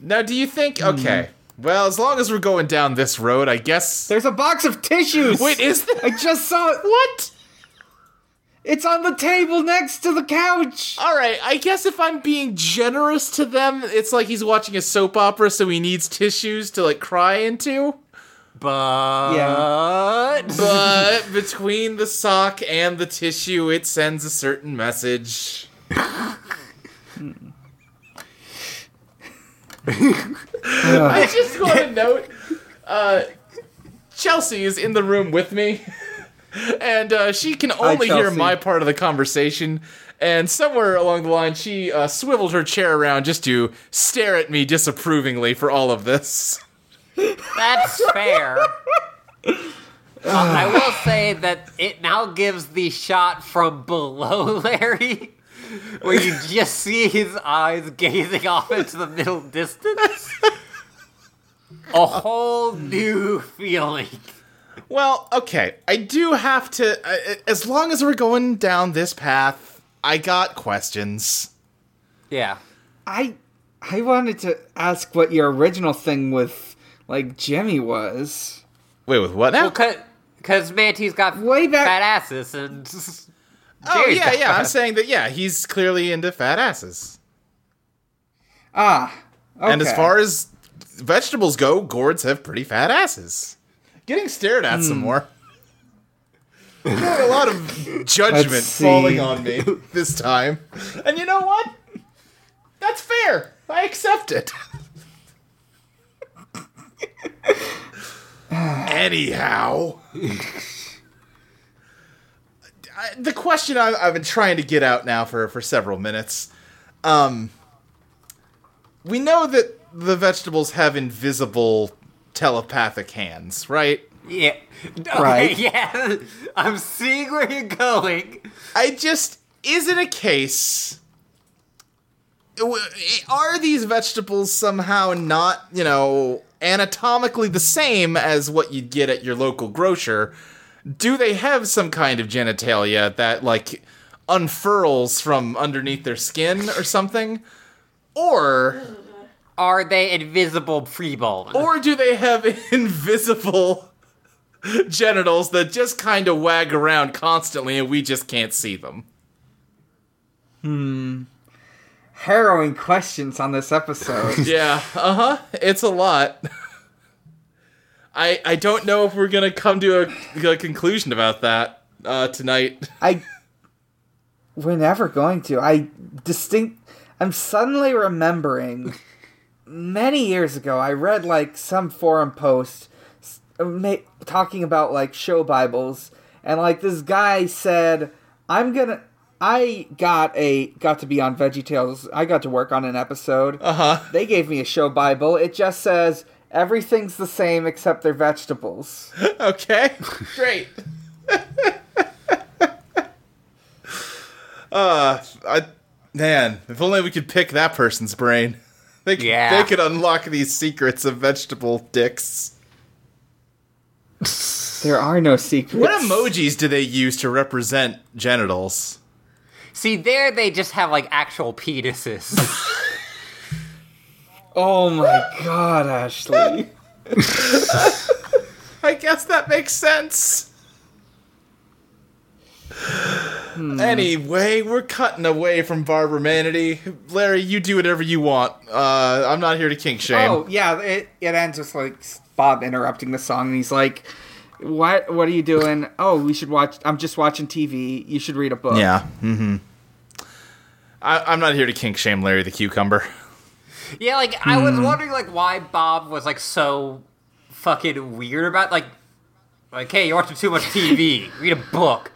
S5: Now, do you think?
S4: Hmm.
S5: Okay, well, as long as we're going down this road, I guess.
S4: there's a box of tissues.
S5: Wait, is there?
S4: I just saw it.
S5: What?
S4: It's on the table next to the couch.
S5: All right, I guess if I'm being generous to them, it's like he's watching a soap opera, so he needs tissues to like cry into.
S3: But
S5: But between the sock and the tissue, it sends a certain message. I just want to note, uh, Chelsea is in the room with me, and uh, she can only hear my part of the conversation. And somewhere along the line, she uh, swiveled her chair around just to stare at me disapprovingly for all of this.
S3: that's fair. I will say that it now gives the shot from below Larry, where you just see his eyes gazing off into the middle distance. A whole new feeling.
S5: Well, okay. I do have to. Uh, as long as we're going down this path, I got questions.
S3: Yeah.
S4: I I wanted to ask what your original thing with like Jimmy was.
S5: Wait, with what now?
S3: Well, because Manty's got
S4: Way back-
S3: fat asses and.
S5: oh,
S3: Jerry's
S5: yeah,
S3: got
S5: yeah. I'm saying that, yeah, he's clearly into fat asses.
S4: Ah, okay.
S5: And as far as vegetables go, gourds have pretty fat asses. Getting stared at
S4: Hmm.
S5: some more. A lot of judgment falling on me this time. And you know what? That's fair. I accept it. Anyhow. I- the question I've, I've been trying to get out now for, for several minutes. Um, we know that the vegetables have invisible telepathic hands, right?
S3: Yeah. Okay,
S4: Right.
S3: yeah. I'm seeing where you're going.
S5: I just is it a case are these vegetables somehow not, you know, anatomically the same as what you'd get at your local grocer? Do they have some kind of genitalia that like unfurls from underneath their skin or something? Or
S3: Are they invisible freeballing?
S5: or do they have invisible genitals that just kind of wag around constantly and we just can't see them? Hmm.
S4: Harrowing questions on this episode.
S5: Yeah, uh huh. It's a lot. I I don't know if we're gonna come to a, a conclusion about that uh, tonight.
S4: I we're never going to. I distinct. I'm suddenly remembering many years ago. I read like some forum post ma- talking about like show bibles, and like this guy said, "I'm gonna." I got a got to be on VeggieTales. I got to work on an episode.
S5: Uh huh.
S4: They gave me a show bible. It just says Everything's the same except they're vegetables.
S5: Okay, great. uh, I, man, if only we could pick that person's brain. They could,
S3: Yeah.
S5: they could unlock these secrets of vegetable dicks.
S4: There are no secrets.
S5: What emojis do they use to represent genitals?
S3: See, there they just have like actual penises.
S4: Oh my god, Ashley.
S5: I guess that makes sense. Anyway, we're cutting away from Barbara Manatee. Larry, you do whatever you want. Uh, I'm not here to kink shame.
S4: Oh yeah, it it ends with like Bob interrupting the song, and he's like, "What? What are you doing? Oh, we should watch. I'm just watching TV. You should read a book."
S5: Yeah. Mm-hmm. I, I'm not here to kink shame Larry the cucumber.
S3: yeah, like I was wondering like why Bob was like so fucking weird about like like hey, you're watching too much TV. Read a book.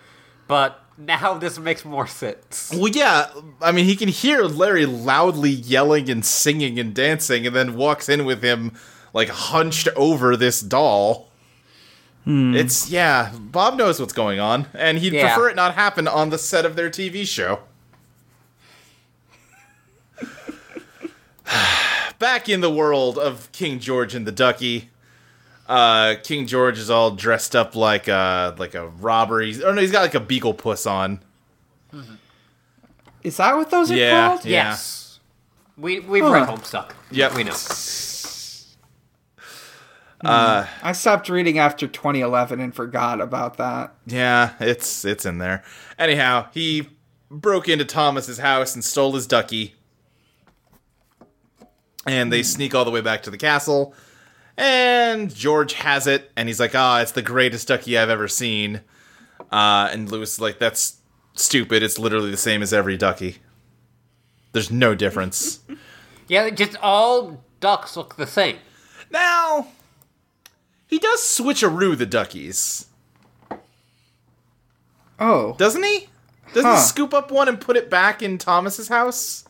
S3: But now this makes more sense.
S5: Well, yeah. I mean, he can hear Larry loudly yelling and singing and dancing, and then walks in with him like hunched over this doll. Hmm. It's yeah. Bob knows what's going on, and he'd
S3: Yeah.
S5: prefer it not happen on the set of their TV show. Back in the world of King George and the Ducky, uh, King George is all dressed up like a like a robber. He's, oh no, he's got like a beagle puss on.
S4: Is that what those are called?
S5: Yeah.
S3: Yes. We we've read
S4: Huh.
S3: Homestuck.
S5: Yep.
S3: We know. Uh, hmm.
S4: I stopped reading after 2011 and forgot about that.
S5: Yeah, it's it's in there. Anyhow, he broke into Thomas's house and stole his ducky. And they hmm. sneak all the way back to the castle. And George has it, and he's like, "Ah, it's the greatest ducky I've ever seen." Uh, and Louis is like, "That's stupid. It's literally the same as every ducky. There's no difference."
S3: Yeah, just all ducks look the same.
S5: now, he does switcheroo the duckies,
S4: Oh,
S5: doesn't he? Doesn't
S4: Huh.
S5: he scoop up one and put it back in Thomas's house?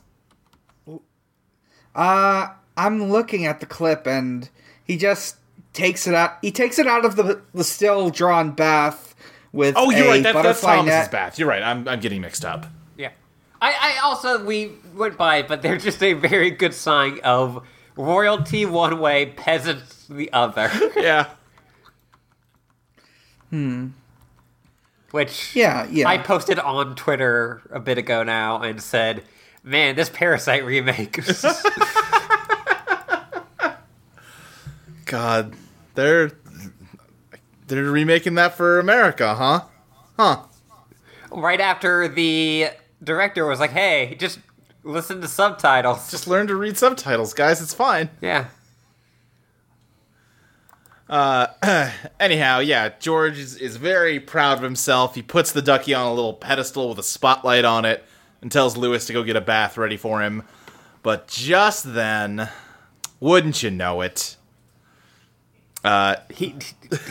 S4: uh, I'm looking at the clip and he just takes it out. He takes it out of the the still drawn bath with
S5: Oh, you're
S4: a
S5: right. That, that's
S4: butterfly
S5: Thomas's
S4: net.
S5: bath. You're right. I'm, I'm getting mixed up.
S3: Yeah. I, I also we went by it, but they're just a very good sign of royalty one way, peasants the other.
S5: Yeah. Hmm.
S3: Which
S4: Yeah, yeah.
S3: I posted on Twitter a bit ago now and said, Man, this Parasite remake.
S5: God, they're they're remaking that for America, huh? Huh.
S3: right after the director was like, Hey, just listen to subtitles.
S5: Just learn to read subtitles, guys. It's fine.
S3: yeah.
S5: Uh, anyhow, yeah, George is, is very proud of himself. He puts the ducky on a little pedestal with a spotlight on it and tells Louis to go get a bath ready for him. But just then, wouldn't you know it? Uh,
S3: He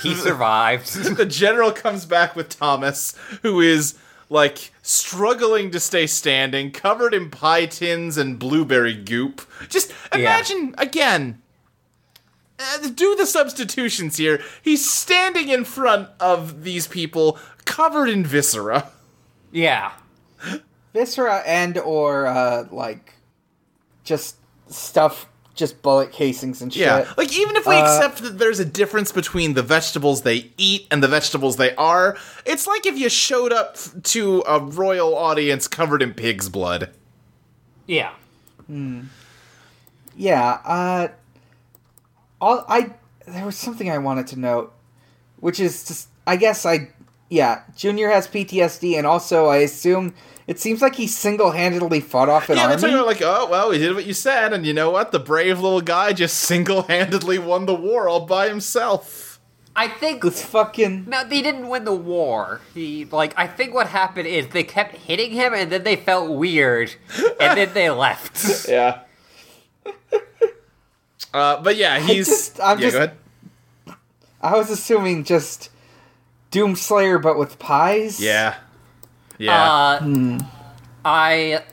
S3: he survived.
S5: the general comes back with Thomas, who is like struggling to stay standing, covered in pie tins and blueberry goop. Just imagine again. uh, Do the substitutions here. He's standing in front of these people, covered in viscera.
S3: yeah.
S4: viscera and or uh, like just stuff, just bullet casings and shit.
S5: Yeah, like even if we
S4: Uh,
S5: accept that there's a difference between the vegetables they eat and the vegetables they are, it's like if you showed up to a royal audience covered in pig's blood.
S3: Yeah.
S4: Yeah, uh all I there was something I wanted to note, which is just I guess I yeah, Junior has PTSD and also I assume it seems like he single-handedly fought off an
S5: Yeah, they're
S4: army.
S5: talking about like, oh well, he did what you said, and you know what? The brave little guy just single-handedly won the war all by himself.
S3: I think
S4: This fucking
S3: No, they didn't win the war. He like I think what happened is they kept hitting him and then they felt weird and then they left.
S5: Yeah. uh, but yeah, he's.
S4: just- I'm
S5: yeah,
S4: just-
S5: go ahead.
S4: I was assuming just Doomslayer but with pies.
S5: Yeah. Yeah.
S3: Uh I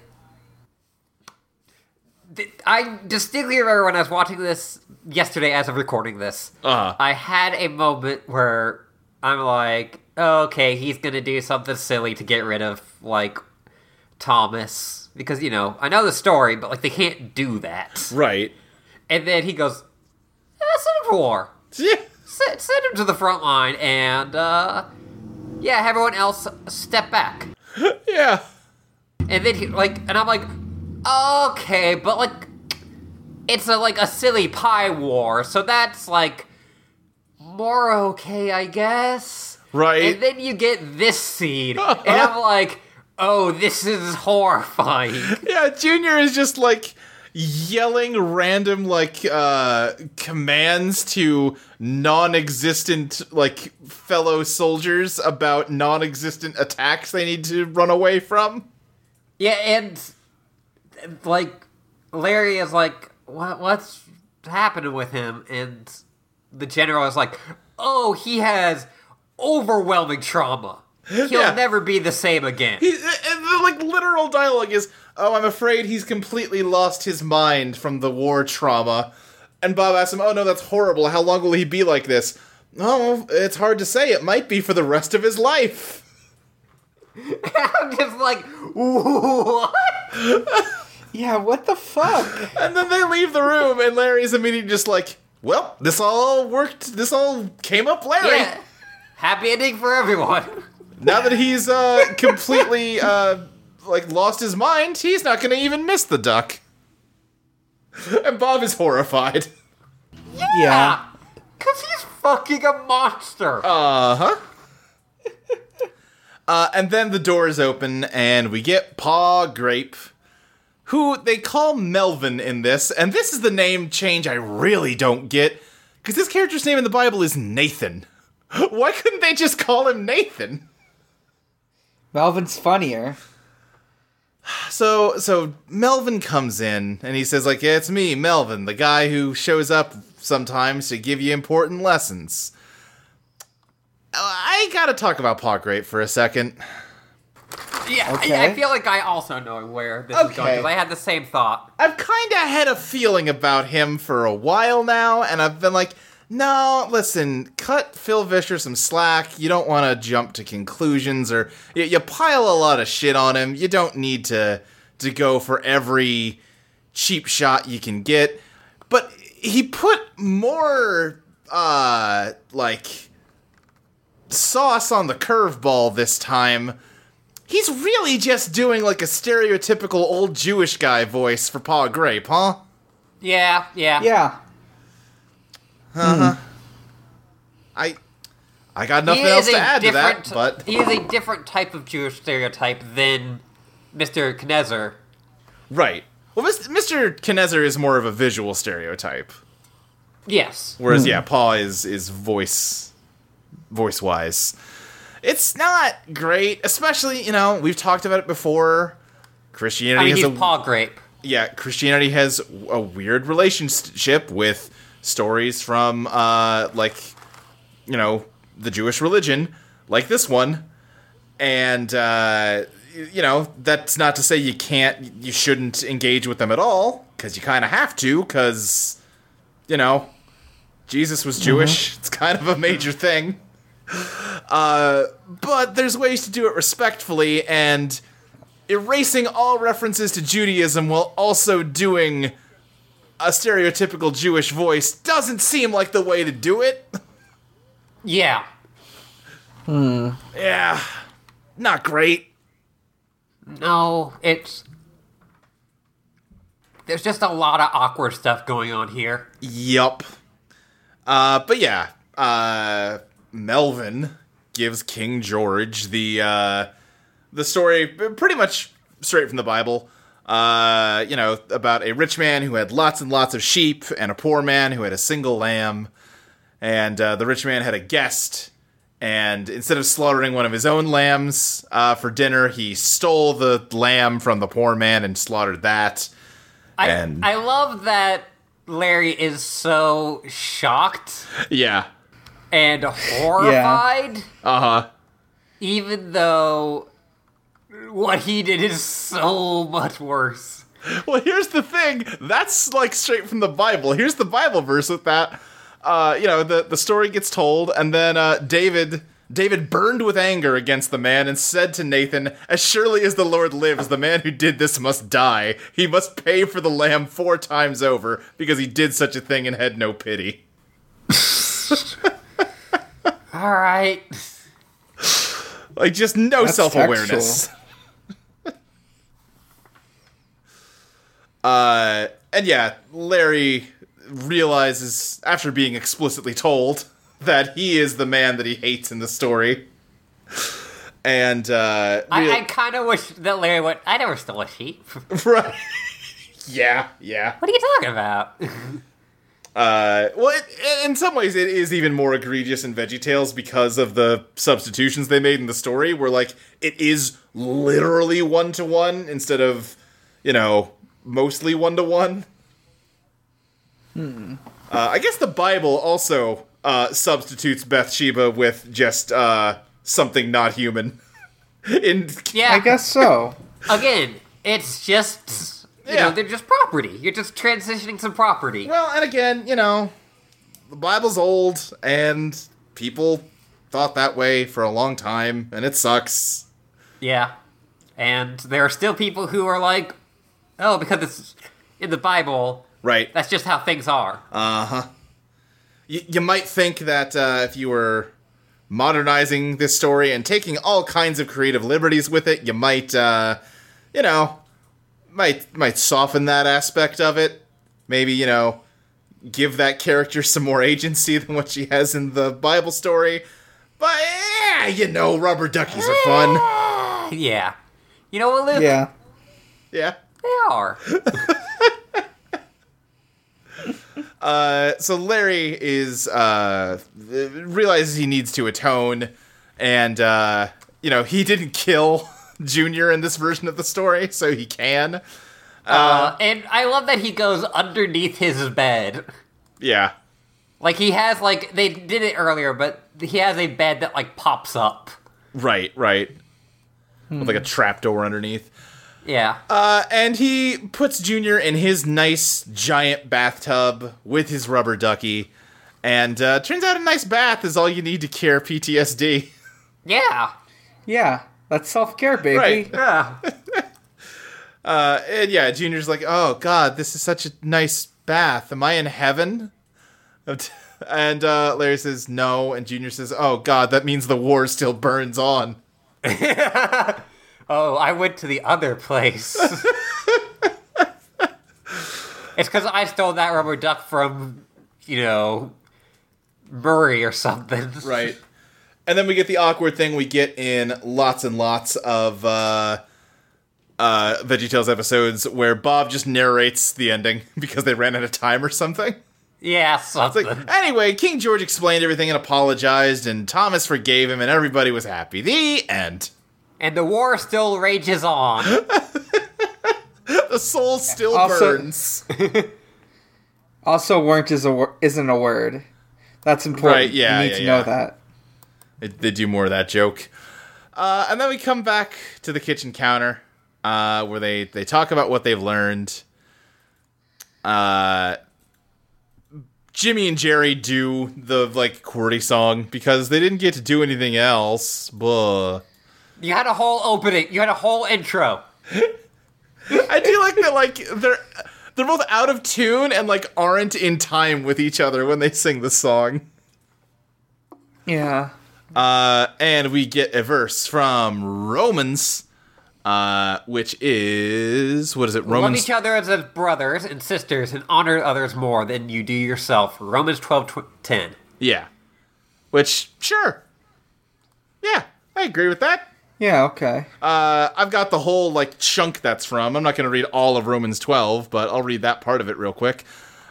S3: th- I distinctly remember when I was watching this yesterday as of recording this.
S5: Uh-huh.
S3: I had a moment where I'm like, oh, okay, he's gonna do something silly to get rid of like Thomas because you know I know the story, but like they can't do that.
S5: Right.
S3: And then he goes, eh, send him to war.
S5: Yeah.
S3: Send, send him to the front line, and uh, yeah, have everyone else step back.
S5: Yeah.
S3: And then he like, and I'm like, okay, but like, it's a like a silly pie war, so that's like more okay, I guess.
S5: Right.
S3: And then you get this scene, and I'm like, oh, this is horrifying.
S5: Yeah, Junior is just like yelling random like uh commands to non-existent like fellow soldiers about non-existent attacks they need to run away from.
S3: Yeah, and like Larry is like, what what's happening with him? And the general is like, oh, he has overwhelming trauma. He'll
S5: Yeah.
S3: never be the same again.
S5: He, and the like literal dialogue is, "Oh, I'm afraid he's completely lost his mind from the war trauma." And Bob asks him, "Oh no, that's horrible. How long will he be like this?" Oh, it's hard to say. It might be for the rest of his life.
S3: I'm just like, what?
S4: Yeah, what the fuck?
S5: And then they leave the room, and Larry's immediately just like, "Well, this all worked. This all came up, Larry."
S3: Yeah. Happy ending for everyone.
S5: Now that he's uh, completely uh, like lost his mind, he's not going to even miss the duck. And Bob is horrified.
S4: Yeah.
S3: Cause he's fucking a monster.
S5: Uh huh. uh, and then the doors open, and we get Pa Grape, who they call Melvin in this, and this is the name change I really don't get, because this character's name in the Bible is Nathan. Why couldn't they just call him Nathan?
S4: Melvin's funnier.
S5: So, so Melvin comes in, and he says, like, yeah, it's me, Melvin, the guy who shows up sometimes to give you important lessons. Uh, I gotta talk about Pa Grape for a second.
S3: yeah,
S4: okay.
S3: I, I feel like I also know where this is going because I had the same thought.
S5: I've kind of had a feeling about him for a while now, and I've been like, no, listen, cut Phil Vischer some slack. You don't want to jump to conclusions, or you, you pile a lot of shit on him. You don't need to to go for every cheap shot you can get. But he put more, uh, like sauce on the curveball this time. He's really just doing like a stereotypical old Jewish guy voice for Pa Grape, huh?
S3: Yeah, yeah,
S4: Yeah. Hmm. Uh-huh.
S5: I I got
S3: He
S5: nothing else to add to that, but
S3: he is a different type of Jewish stereotype than Mr. Nezzer.
S5: right. Well, Mr. Nezzer is more of a visual stereotype,
S3: Yes.
S5: whereas hmm. yeah, Paul is is voice voice wise. It's not great, especially you know we've talked about it before. Christianity
S3: I mean,
S5: has
S3: he's
S5: a
S3: Paul Grape.
S5: yeah, Christianity has a weird relationship with stories from uh like you know, the Jewish religion, like this one. And uh you know, that's not to say you can't you shouldn't engage with them at all cuz you kind of have to cuz you know, Jesus was Jewish. It's kind of a major thing. Uh but there's ways to do it respectfully and erasing all references to Judaism while also doing a stereotypical Jewish voice doesn't seem like the way to do it.
S3: Yeah. Hmm.
S5: Yeah, not great.
S3: No, it's. There's just a lot of awkward stuff going on here.
S5: Yup. Uh, but yeah, uh, Melvin gives King George the uh, the story pretty much straight from the Bible. Uh, you know about a rich man who had lots and lots of sheep, and a poor man who had a single lamb. And uh, the rich man had a guest, and instead of slaughtering one of his own lambs uh, for dinner, he stole the lamb from the poor man and slaughtered that.
S3: I,
S5: And-
S3: I love that Larry is so shocked
S5: Yeah.
S3: and horrified,
S5: Uh huh.
S3: even though what he did is so much worse.
S5: Well, here's the thing. That's like straight from the Bible. Here's the Bible verse with that. Uh, you know, the the story gets told, and then uh, David David burned with anger against the man and said to Nathan, "As surely as the Lord lives, the man who did this must die. He must pay for the lamb four times over because he did such a thing and had no pity."
S3: All right.
S5: Like just no self awareness. Uh, and yeah, Larry realizes after being explicitly told that he is the man that he hates in the story. And uh,
S3: I, I kind of wish that Larry went. I never stole a sheep.
S5: right. yeah, yeah.
S3: What are you talking about?
S5: Uh, well, it, in some ways, it is even more egregious in VeggieTales because of the substitutions they made in the story, where like it is literally one to one instead of, you know, mostly one to one. Uh, I guess the Bible also uh, substitutes Bathsheba with just uh, something not human. in
S3: yeah.
S4: I guess so.
S3: Again, it's just you
S5: Yeah.
S3: know they're just property. You're just transitioning some property.
S5: Well, and again, you know, the Bible's old, and people thought that way for a long time, and it sucks.
S3: Yeah. And there are still people who are like, oh, because it's in the Bible,
S5: Right.
S3: that's just how things are. Uh huh.
S5: You, you might think that uh, if you were modernizing this story and taking all kinds of creative liberties with it, you might, uh, you know, might might soften that aspect of it. Maybe you know, give that character some more agency than what she has in the Bible story. But yeah, you know, rubber duckies are fun.
S3: yeah. You know what, Luke?
S4: Yeah.
S5: Yeah.
S3: They are.
S5: Uh, so Larry is uh, realizes he needs to atone, and uh, you know he didn't kill Junior in this version of the story, so he can.
S3: Uh, and I love that he goes underneath his bed.
S5: Yeah,
S3: Like he has like they did it earlier, but he has a bed that like pops up.
S5: right, right, with like a trapdoor underneath.
S3: Yeah.
S5: Uh, and he puts Junior in his nice giant bathtub with his rubber ducky, and uh, turns out a nice bath is all you need to cure PTSD.
S3: yeah.
S4: Yeah. That's self care, baby.
S5: Right.
S3: Yeah.
S5: Uh, and yeah, Junior's like, "Oh God, this is such a nice bath. Am I in heaven?" And uh, Larry says, "No," and Junior says, "Oh God, that means the war still burns on."
S3: Oh, I went to the other place. it's because I stole that rubber duck from, you know, Murray or something.
S5: Right. And then we get the awkward thing we get in lots and lots of uh, uh, VeggieTales episodes where Bob just narrates the ending because they ran out of time or something.
S3: Yeah, something.
S5: like, anyway, King George explained everything and apologized, and Thomas forgave him, and everybody was happy. The end.
S3: And the war still rages on.
S5: The soul still
S4: Also-
S5: burns.
S4: Also, weren't is a isn't a word. That's important.
S5: Right, yeah,
S4: You need
S5: yeah,
S4: to
S5: yeah.
S4: know that.
S5: They, they do more of that joke. Uh, and then we come back to the kitchen counter, uh, where they, they talk about what they've learned. Uh, Jimmy and Jerry do the like QWERTY song because they didn't get to do anything else. Buh.
S3: You had a whole opening. You had a whole intro.
S5: I do like that like they're they're both out of tune and like aren't in time with each other when they sing the song.
S4: Yeah.
S5: Uh, and we get a verse from Romans, uh, which is what is it? Romans.
S3: Love each other as brothers and sisters and honor others more than you do yourself. Romans 12 tw- 10.
S5: Yeah. Which sure. Yeah, I agree with that.
S4: Yeah. Okay.
S5: Uh, I've got the whole like chunk that's from. I'm not going to read all of Romans 12, but I'll read that part of it real quick.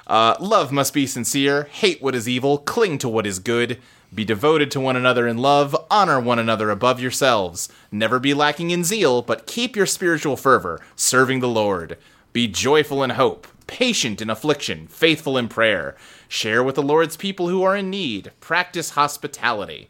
S5: Uh, love must be sincere. Hate what is evil. Cling to what is good. Be devoted to one another in love. Honor one another above yourselves. Never be lacking in zeal, but keep your spiritual fervor, serving the Lord. Be joyful in hope, patient in affliction, faithful in prayer. Share with the Lord's people who are in need. Practice hospitality.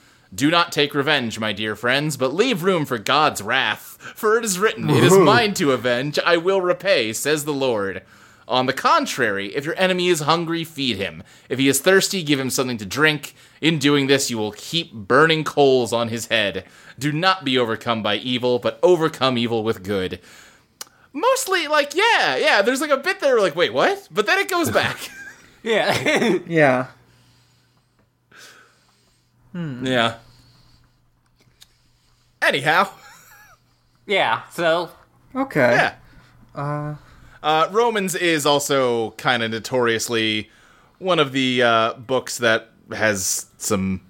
S5: Do not take revenge, my dear friends, but leave room for God's wrath. For it is written, It is mine to avenge, I will repay, says the Lord. On the contrary, if your enemy is hungry, feed him. If he is thirsty, give him something to drink. In doing this, you will keep burning coals on his head. Do not be overcome by evil, but overcome evil with good. Mostly, like, yeah, yeah, there's like a bit there, like, wait, what? But then it goes back.
S3: Yeah.
S4: Yeah.
S5: Yeah. Anyhow,
S3: yeah. So
S4: Okay.
S5: yeah. Uh, Romans is also kind of notoriously one of the uh, books that has some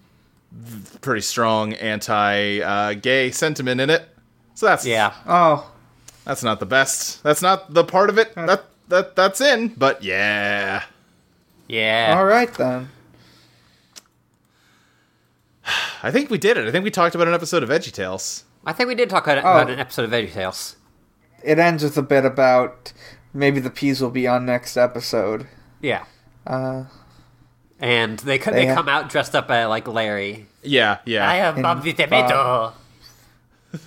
S5: pretty strong anti-gay sentiment in it. So that's
S3: yeah.
S4: Oh.
S5: that's not the best. That's not the part of it that that that's in. But yeah,
S3: Yeah.
S4: All right then.
S5: I think we did it. I think we talked about an episode of Veggie Tales.
S3: I think we did talk about,
S4: Oh.
S3: about an episode of Veggie Tales.
S4: It ends with a bit about maybe the peas will be on next episode.
S3: Yeah.
S4: Uh,
S3: And they
S4: They
S3: they
S4: ha-
S3: come out dressed up uh, like Larry.
S5: Yeah, yeah.
S3: I am Bob the Tomato.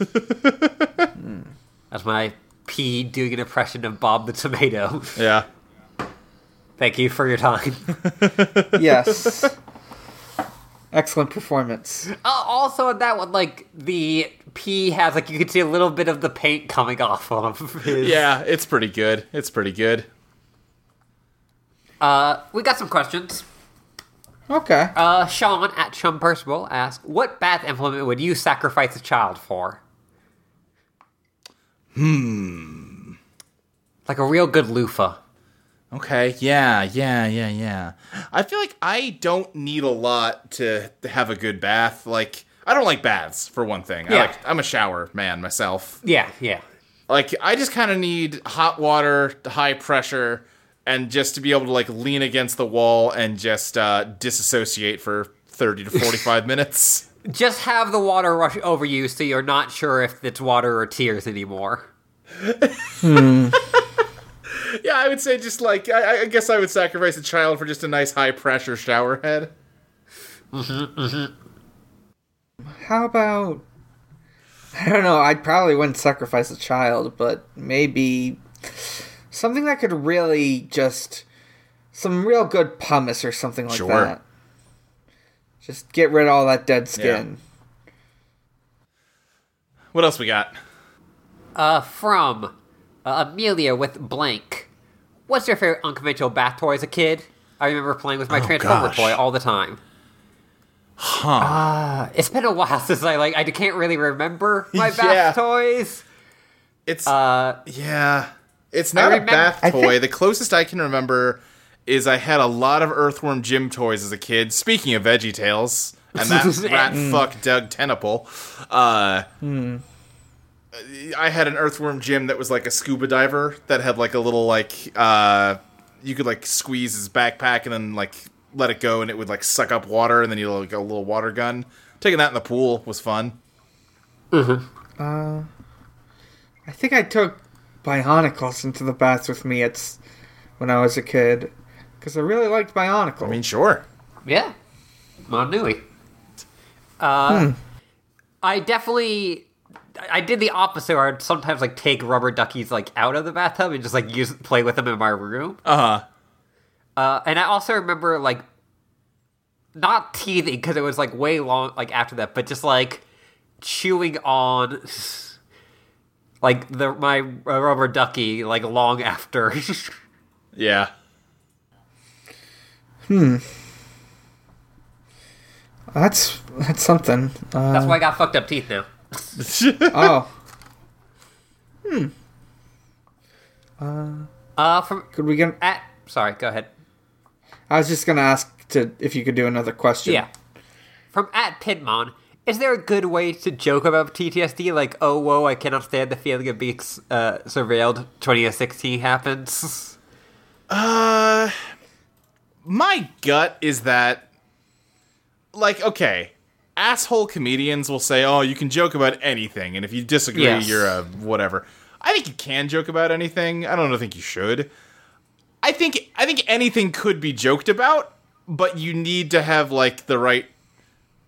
S3: That's my P doing an impression of Bob the Tomato.
S5: yeah.
S3: Thank you for your time.
S4: yes. Excellent performance.
S3: Uh, also, in that one, like the pea has like you can see a little bit of the paint coming off of his.
S5: Yeah, it's pretty good. It's pretty good.
S3: Uh, we got some questions.
S4: Okay.
S3: Uh, Sean at Chum Percival asked, "What bath implement would you sacrifice a child for?" Hmm. Like a real good loofah.
S5: Okay, yeah, yeah, yeah, yeah. I feel like I don't need a lot to have a good bath. Like, I don't like baths, for one thing. I
S3: Yeah.
S5: like, I'm a shower man myself.
S3: Yeah, yeah.
S5: Like, I just kind of need hot water, high pressure, and just to be able to, like, lean against the wall and just uh, disassociate for 30 to 45 minutes.
S3: Just have the water rush over you so you're not sure if it's water or tears anymore.
S5: Yeah, I would say just like, I, I guess I would sacrifice a child for just a nice high pressure shower head.
S4: How about I don't know, I probably wouldn't sacrifice a child, but maybe something that could really just some real good pumice or something like
S5: Sure.
S4: that. Just get rid of all that dead skin.
S5: What else we got?
S3: Uh, from uh, Amelia with blank. What's your favorite unconventional bath toy as a kid? I remember playing with my Transformer
S5: gosh.
S3: toy all the time.
S5: Huh.
S3: Uh, it's been a while since I like I can't really remember my bath
S5: Yeah.
S3: toys.
S5: It's
S3: Uh,
S5: Yeah. It's not a bath toy.
S4: think-
S5: The closest I can remember is I had a lot of Earthworm Jim toys as a kid. Speaking of Veggie Tales and that rat fuck Doug TenNapel, uh, I had an Earthworm Jim that was like a scuba diver that had like a little like uh, you could like squeeze his backpack and then like let it go and it would like suck up water and then you like a little water gun. Taking that in the pool was fun. Mhm.
S4: Uh I think I took Bionicles into the bath with me It's when I was a kid because I really liked Bionicle.
S5: I mean, sure.
S3: yeah, Monui. Uh, I definitely. I did the opposite where I'd sometimes like take rubber duckies like out of the bathtub and just like use play with them in my room.
S5: Uh huh.
S3: Uh, and I also remember like not teething because it was like way long like after that, but just like chewing on like the my rubber ducky like long after.
S5: Yeah. Hmm.
S4: That's that's something. Uh,
S3: That's why I got fucked up teeth now.
S4: oh, Hmm.
S3: Uh, uh, from
S4: could we get?
S3: at sorry, go ahead.
S4: I was just gonna ask to if you could do another question.
S3: Yeah. From at Pidmon, is there a good way to joke about PTSD? Like, oh, whoa, I cannot stand the feeling of being uh, surveilled. 2016 happens.
S5: Uh, my gut is that like okay, asshole comedians will say, "Oh, you can joke about anything," and if you disagree,
S3: Yes.
S5: you're a whatever. I think you can joke about anything. I don't think you should. I think I think anything could be joked about, but you need to have like the right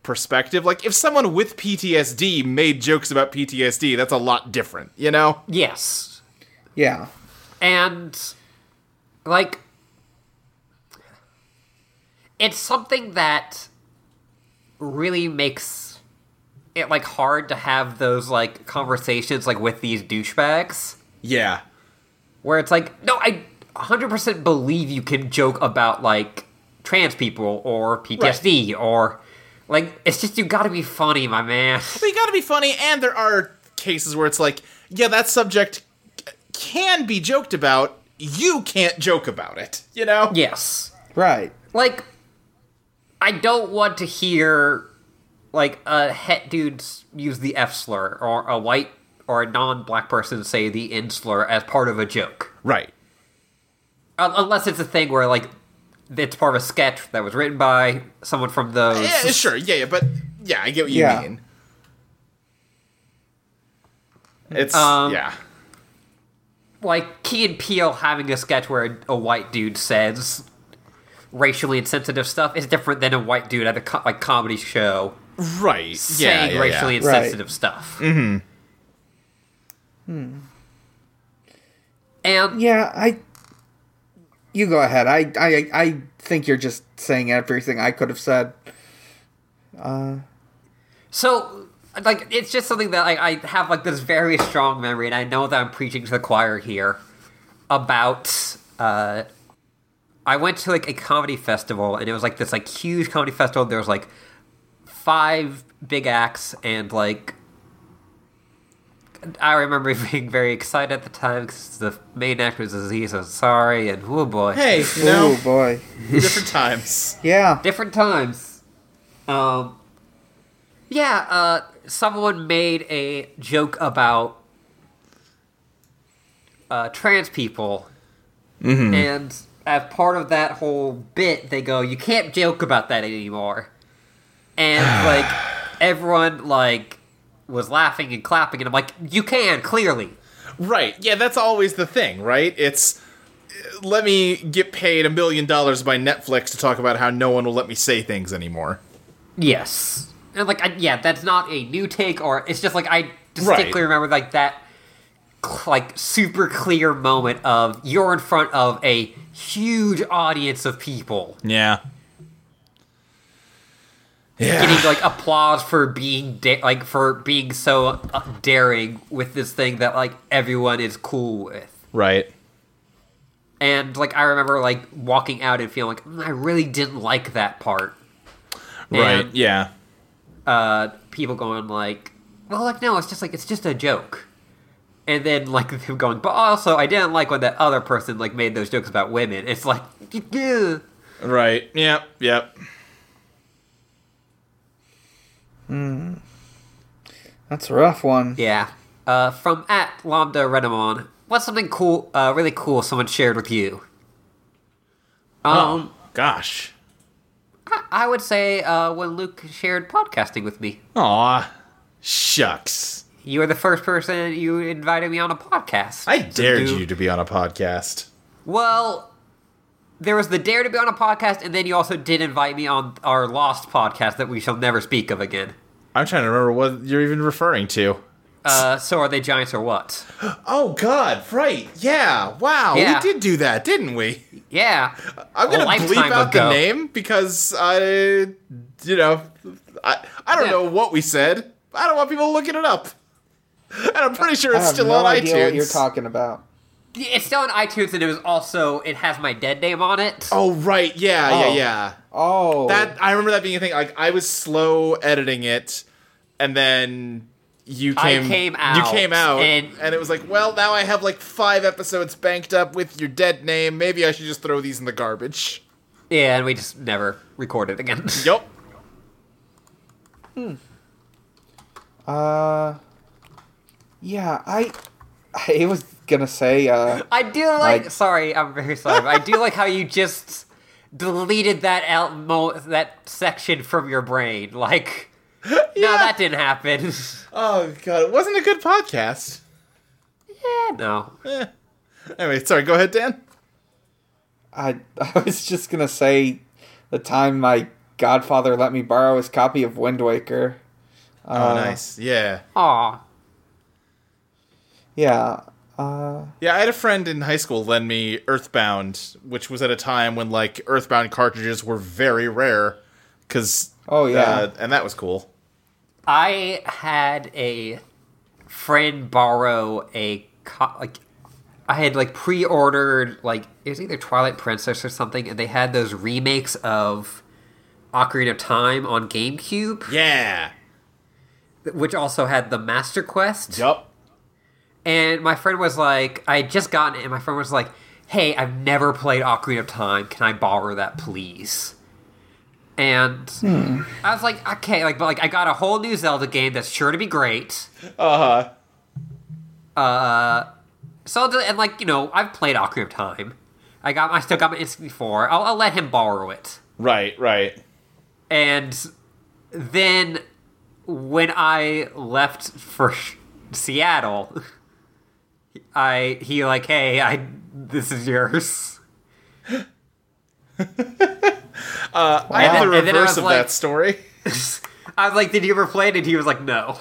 S5: perspective. Like if someone with PTSD made jokes about PTSD, that's a lot different, you know?
S3: Yes.
S4: Yeah.
S3: And like it's something that really makes it like hard to have those like conversations like with these douchebags
S5: Yeah.
S3: where it's like no I 100% believe you can joke about like trans people or PTSD or like it's just you got to be funny my man.
S5: But you gotta be funny, and there are cases where it's like, yeah, that subject can be joked about. You can't joke about it, you know?
S3: yes.
S4: Right.
S3: like I don't want to hear like a het dude use the F slur or a white or a non-black person say the N slur as part of a joke.
S5: Right.
S3: Unless it's a thing where like it's part of a sketch that was written by someone from those.
S5: Yeah, sure. Yeah, yeah, but yeah, I get what you
S4: Yeah.
S5: mean. It's
S3: Um,
S5: yeah.
S3: Like Key and Peele having a sketch where a white dude says racially insensitive stuff is different than a white dude at a co- like comedy show
S5: Right. Yeah,
S3: saying
S5: yeah,
S3: racially
S5: yeah.
S3: insensitive stuff. Mm-hmm. Hmm. And
S4: Yeah, I. You go ahead. I, I, I think you're just saying everything I could have said. Uh.
S3: So, like, it's just something that I, I have like this very strong memory, and I know that I'm preaching to the choir here about. Uh, I went to like a comedy festival, and it was like this like huge comedy festival. There was like five big acts, and like I remember being very excited at the time because the main act was Aziz Ansari, and oh boy,
S5: Hey, you know,
S4: Oh boy.
S5: different times.
S4: Yeah.
S3: different times. Um, yeah, uh, someone made a joke about uh, trans people, and as part of that whole bit, they go, "You can't joke about that anymore," and like everyone like was laughing and clapping, and I'm like, "You can clearly."
S5: Right. Yeah, that's always the thing, right? It's uh, let me get paid a million dollars by Netflix to talk about how no one will let me say things anymore.
S3: Yes. And like, I, yeah, that's not a new take, or it's just like I distinctly
S5: Right.
S3: remember like that, like super clear moment of you're in front of a huge audience of people
S5: Yeah. Yeah.
S3: getting like applause for being da- like for being so uh, daring with this thing that like everyone is cool with.
S5: right.
S3: And like I remember like walking out and feeling like "Mm, I really didn't like that part.
S5: Right.
S3: And-
S5: Yeah.
S3: uh, people going like, well, like no, it's just like it's just a joke, and then like them going, but also I didn't like when that other person like made those jokes about women. It's like, yeah.
S5: Right. Yep. Yep.
S4: That's a rough one.
S3: yeah. Uh, from at Lambda Renamon, what's something cool, uh, really cool someone shared with you? Um,
S5: Gosh.
S3: I, I would say uh, when Luke shared podcasting with me.
S5: Aw. Shucks.
S3: You were the first person you invited me on a podcast.
S5: I dared
S3: do-
S5: you to be on a podcast.
S3: Well, there was the dare to be on a podcast, and then you also did invite me on our Lost podcast that we shall never speak of again.
S5: I'm trying to remember what you're even referring to.
S3: Uh, so are they giants or what?
S5: Oh God! Right? Yeah. Wow.
S3: Yeah.
S5: We did do that, didn't we?
S3: Yeah,
S5: I'm gonna bleep out
S3: ago.
S5: the name because I, you know, I I don't
S3: Yeah.
S5: know what we said. I don't want people looking it up, and I'm pretty sure it's still
S4: no
S5: on
S4: idea
S5: iTunes.
S4: what you're talking about.
S3: it's still on iTunes, and it was also it has my dead name on it.
S5: Oh right, yeah,
S4: Oh.
S5: yeah, yeah.
S4: Oh.
S5: That I remember that being a thing. Like I was slow editing it, and then you
S3: I
S5: came.
S3: came
S5: You came out,
S3: and-
S5: and, it was like, well, now I have like five episodes banked up with your dead name. Maybe I should just throw these in the garbage.
S3: Yeah, and we just never recorded again.
S5: yep. Hmm.
S4: Uh. Yeah, I. I was gonna say. Uh.
S3: I do like.
S4: Like-
S3: sorry, I'm very sorry. but I do like how you just deleted that out mo- that section from your brain. Like, no, that didn't happen.
S5: Oh god, it wasn't a good podcast.
S3: yeah, no.
S5: Anyway, sorry. Go ahead, Dan.
S4: I I was just gonna say the time my godfather let me borrow his copy of Wind Waker.
S5: Oh, nice. Yeah.
S3: Aw.
S4: Yeah. Uh,
S5: Yeah, I had a friend in high school lend me Earthbound, which was at a time when like Earthbound cartridges were very rare. Cause
S4: Oh, yeah.
S5: uh, and that was cool.
S3: I had a friend borrow a co- like I had like pre-ordered like it was either Twilight Princess or something, and they had those remakes of Ocarina of Time on GameCube,
S5: Yeah.
S3: which also had the Master Quest.
S5: Yup.
S3: And my friend was like, I had just gotten it, and my friend was like, "Hey, I've never played Ocarina of Time. Can I borrow that, please?" And I was like, "Okay, like, but like, I got a whole new Zelda game that's sure to be great."
S5: Uh huh.
S3: Uh, so and like you know, I've played Ocarina of Time. I got, I still got my N64. I'll, I'll let him borrow it.
S5: Right. Right.
S3: And then when I left for Seattle, I he like, hey, I this is yours.
S5: I have the
S3: then- and then I
S5: reverse of
S3: like-
S5: that story.
S3: I was like, did you ever play it? And he was like, no.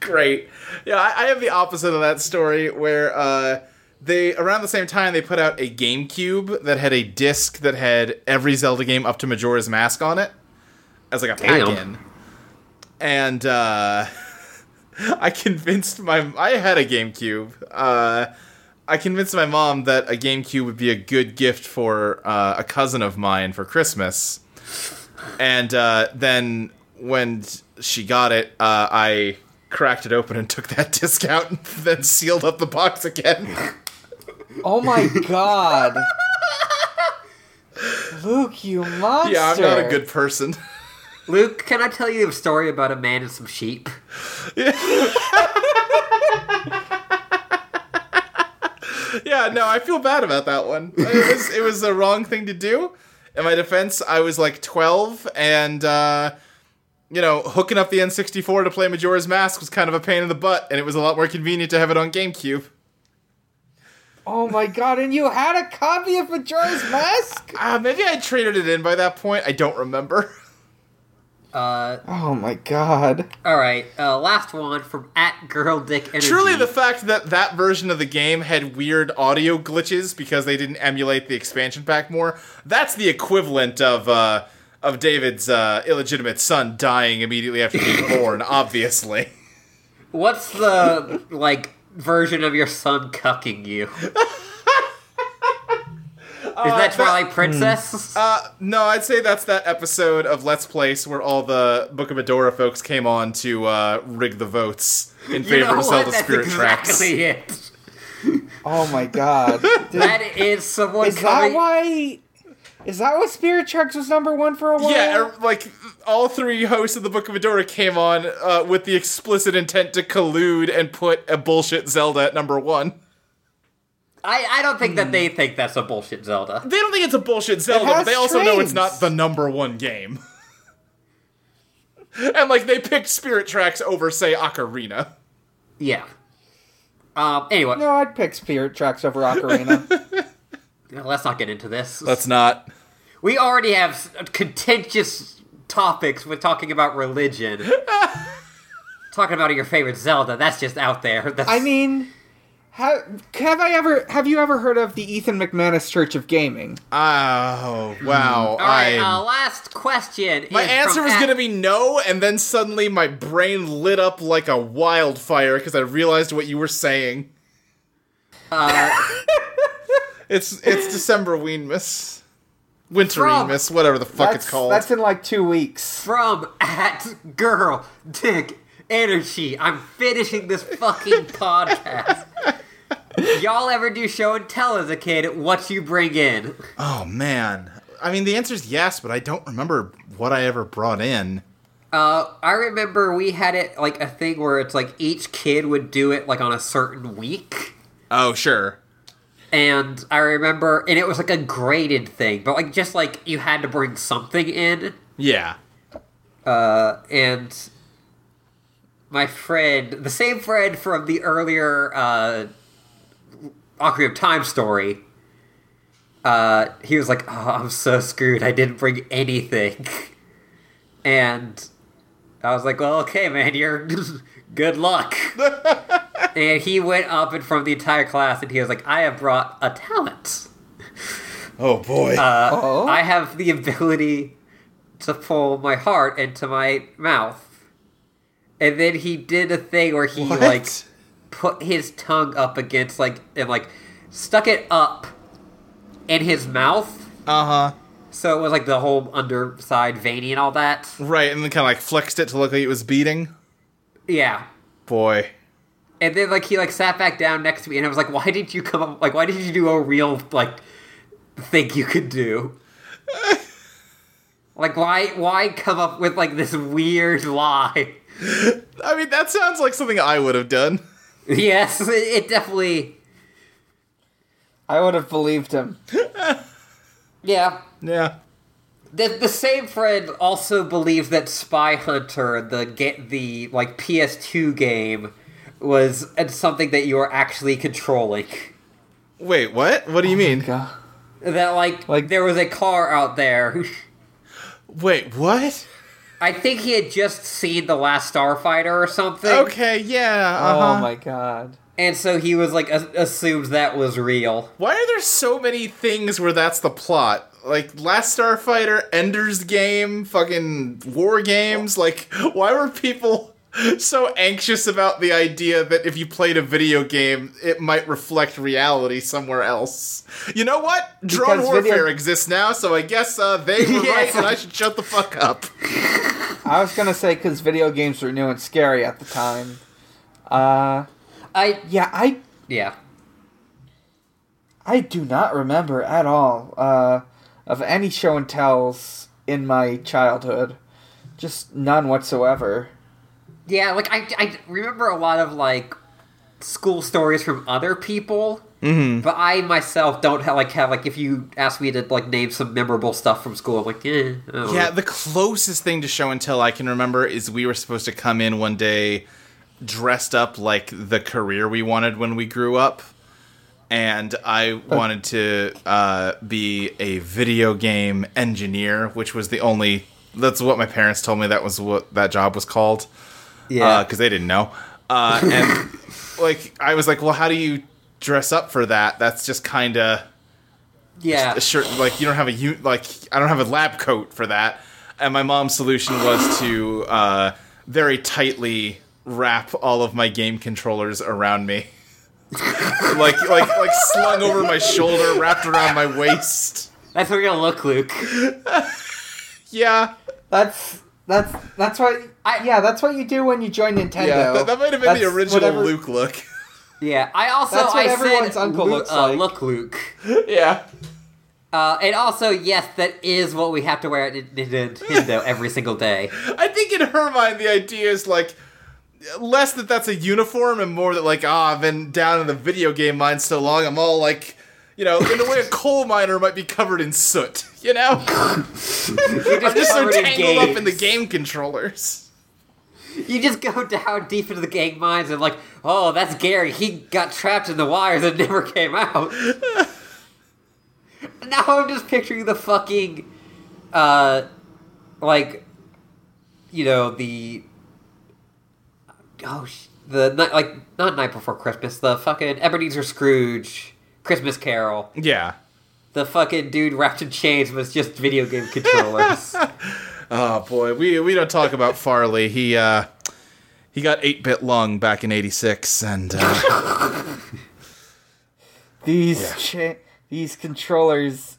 S5: Great. Yeah, I, I have the opposite of that story where uh, they around the same time they put out a GameCube that had a disc that had every Zelda game up to Majora's Mask on it as like a pack-in. And uh, I convinced my I had a GameCube. Uh, I convinced my mom that a GameCube would be a good gift for uh, a cousin of mine for Christmas. And uh, then when she got it, uh, I cracked it open and took that disc out and then sealed up the box again.
S4: oh my god. Luke, you monster.
S5: yeah, I'm not a good person.
S3: Luke, can I tell you a story about a man and some sheep?
S5: yeah, yeah, no, I feel bad about that one. It was it was the wrong thing to do. In my defense, I was like 12 and uh you know, hooking up the N64 to play Majora's Mask was kind of a pain in the butt, and it was a lot more convenient to have it on GameCube.
S4: Oh my god, and you had a copy of Majora's Mask?
S5: Ah, maybe I traded it in by that point. I don't remember.
S3: Uh,
S4: Oh my god.
S3: all right. Uh, last one from at Girl Dick Energy.
S5: Truly, the fact that that version of the game had weird audio glitches because they didn't emulate the expansion pack more, that's the equivalent of uh, of David's uh, illegitimate son dying immediately after being born. Obviously,
S3: What's the like version of your son cucking you? Is that Twilight Princess?
S5: uh, no, I'd say that's that episode of Let's Place where all the Book of Adora folks came on to uh, rig the votes in
S3: You
S5: favor
S3: know
S5: of
S3: what?
S5: Zelda
S3: That's
S5: Spirit Tracks.
S3: exactly it.
S4: Oh my god. Did-
S3: That is someone
S4: is that
S3: coming.
S4: why is that why Spirit Tracks was number one for a while?
S5: Yeah, er, like all three hosts of the Book of Adora came on uh, with the explicit intent to collude and put a bullshit Zelda at number one.
S3: I, I don't think that they think that's a bullshit Zelda.
S5: They don't think it's a bullshit Zelda, but they also know it's not the number one game. and like they picked Spirit Tracks over, say, Ocarina.
S3: Yeah. Um. Anyway,
S4: No, I'd pick Spirit Tracks over Ocarina.
S3: let's not get into this.
S5: Let's not.
S3: We already have s- contentious topics with talking about religion. talking about your favorite Zelda, that's just out there. That's,
S4: I mean, have, have I ever have you ever heard of the Ethan McManus Church of Gaming?
S5: Oh wow!
S3: all right. Uh, last question.
S5: my
S3: is
S5: answer was
S3: at-
S5: gonna be no, and then suddenly my brain lit up like a wildfire because I realized what you were saying.
S3: Uh,
S5: It's it's December Weenmas, Winter
S3: From-
S5: Weenmas, whatever the fuck it's called.
S4: that's in like two weeks.
S3: from at girl dick energy. I'm finishing this fucking podcast. Y'all ever do show and tell as a kid what you bring in?
S5: Oh man. I mean the answer is yes, but I don't remember what I ever brought in.
S3: Uh, I remember we had it like a thing where it's like each kid would do it like on a certain week.
S5: Oh, sure.
S3: and I remember, and it was like a graded thing, but like just like you had to bring something in,
S5: Yeah.
S3: uh, and my friend, the same friend from the earlier uh, Ocarina of Time story, uh, he was like, "Oh, I'm so screwed. I didn't bring anything," and I was like, "Well, okay, man, you're good luck." and he went up in front of the entire class, and he was like, "I have brought a talent."
S5: Oh boy.
S3: Uh,
S4: Oh.
S3: I have the ability to pull my heart into my mouth. And then he did a thing where he
S5: What?
S3: like put his tongue up against like and like stuck it up in his mouth.
S5: Uh huh.
S3: So it was like the whole underside veiny and all that.
S5: Right, and then kind of like flexed it to look like it was beating.
S3: Yeah.
S5: Boy.
S3: And then like he like sat back down next to me and I was like, why did you come up like why did you do a real like thing you could do? like why why come up with like this weird lie?
S5: I mean, that sounds like something I would have done.
S3: Yes, it, it definitely
S4: I would have believed him.
S3: Yeah.
S5: Yeah.
S3: The, the same friend also believed that Spy Hunter, the get the like PS2 game, was something that you were actually controlling.
S5: Wait, what? What do you oh mean?
S4: God.
S3: That like,
S4: Like-
S3: there was a car out there.
S5: Wait, what?
S3: I think he had just seen the last Starfighter or something,
S5: Okay, yeah. Uh-huh.
S4: Oh my god.
S3: and so he was like a- assumed that was real.
S5: Why are there so many things where that's the plot? Like Last Starfighter, Ender's Game, fucking War Games. Like, why were people so anxious about the idea that if you played a video game, it might reflect reality somewhere else? You know what? Drone
S4: Because
S5: warfare
S4: video-
S5: exists now, so I guess uh, they were
S3: Yeah.
S5: right, and I should shut the fuck up.
S4: I was gonna say because video games were new and scary at the time. Uh,
S3: I
S4: yeah, I
S3: yeah.
S4: I do not remember at all uh, of any show and tells in my childhood. Just none whatsoever.
S3: Yeah, like I, I remember a lot of like school stories from other people, mm-hmm. but I myself don't have like have like if you ask me to like name some memorable stuff from school, I'm like, eh,
S5: Yeah, the closest thing to show and tell I can remember is we were supposed to come in one day dressed up like the career we wanted when we grew up. And I wanted to uh, be a video game engineer, which was the only. That's what my parents told me that was what that job was called.
S3: Yeah.
S5: Because they didn't know. Uh, and, like, I was like, well, how do you dress up for that? That's just kind of
S3: yeah.
S5: a shirt like you don't have a u- like I don't have a lab coat for that. And my mom's solution was to uh, very tightly wrap all of my game controllers around me. like like like slung over my shoulder, wrapped around my waist.
S3: That's what you're gonna look, Luke.
S5: Yeah.
S4: That's that's that's what.
S3: I-
S4: yeah, that's what you do when you join Nintendo.
S5: Yeah, that, that might have been the original
S4: whatever-
S5: Luke look.
S3: Yeah, I also
S4: That's what
S3: I
S4: everyone's
S3: said
S4: uncle
S3: Lu-
S4: looks
S3: uh,
S4: like.
S3: Look, Luke.
S5: yeah.
S3: Uh, and also, yes, that is what we have to wear at Nintendo every single day.
S5: I think in her mind the idea is like less that that's a uniform and more that like ah I've been down in the video game mine so long I'm all like you know in the way a coal miner might be covered in soot you know I'm just so tangled up in the game controllers
S3: You just go down deep into the gang mines and like, oh, that's Gary. He got trapped in the wires and never came out. now I'm just picturing the fucking, uh, like, you know the, oh, the like not night before Christmas, the fucking Ebenezer Scrooge Christmas Carol.
S5: yeah
S3: The fucking dude wrapped in chains was just video game controllers.
S5: oh boy we we don't talk about Farley he uh he got 8-bit lung back in 86 and uh,
S4: These cha- these controllers,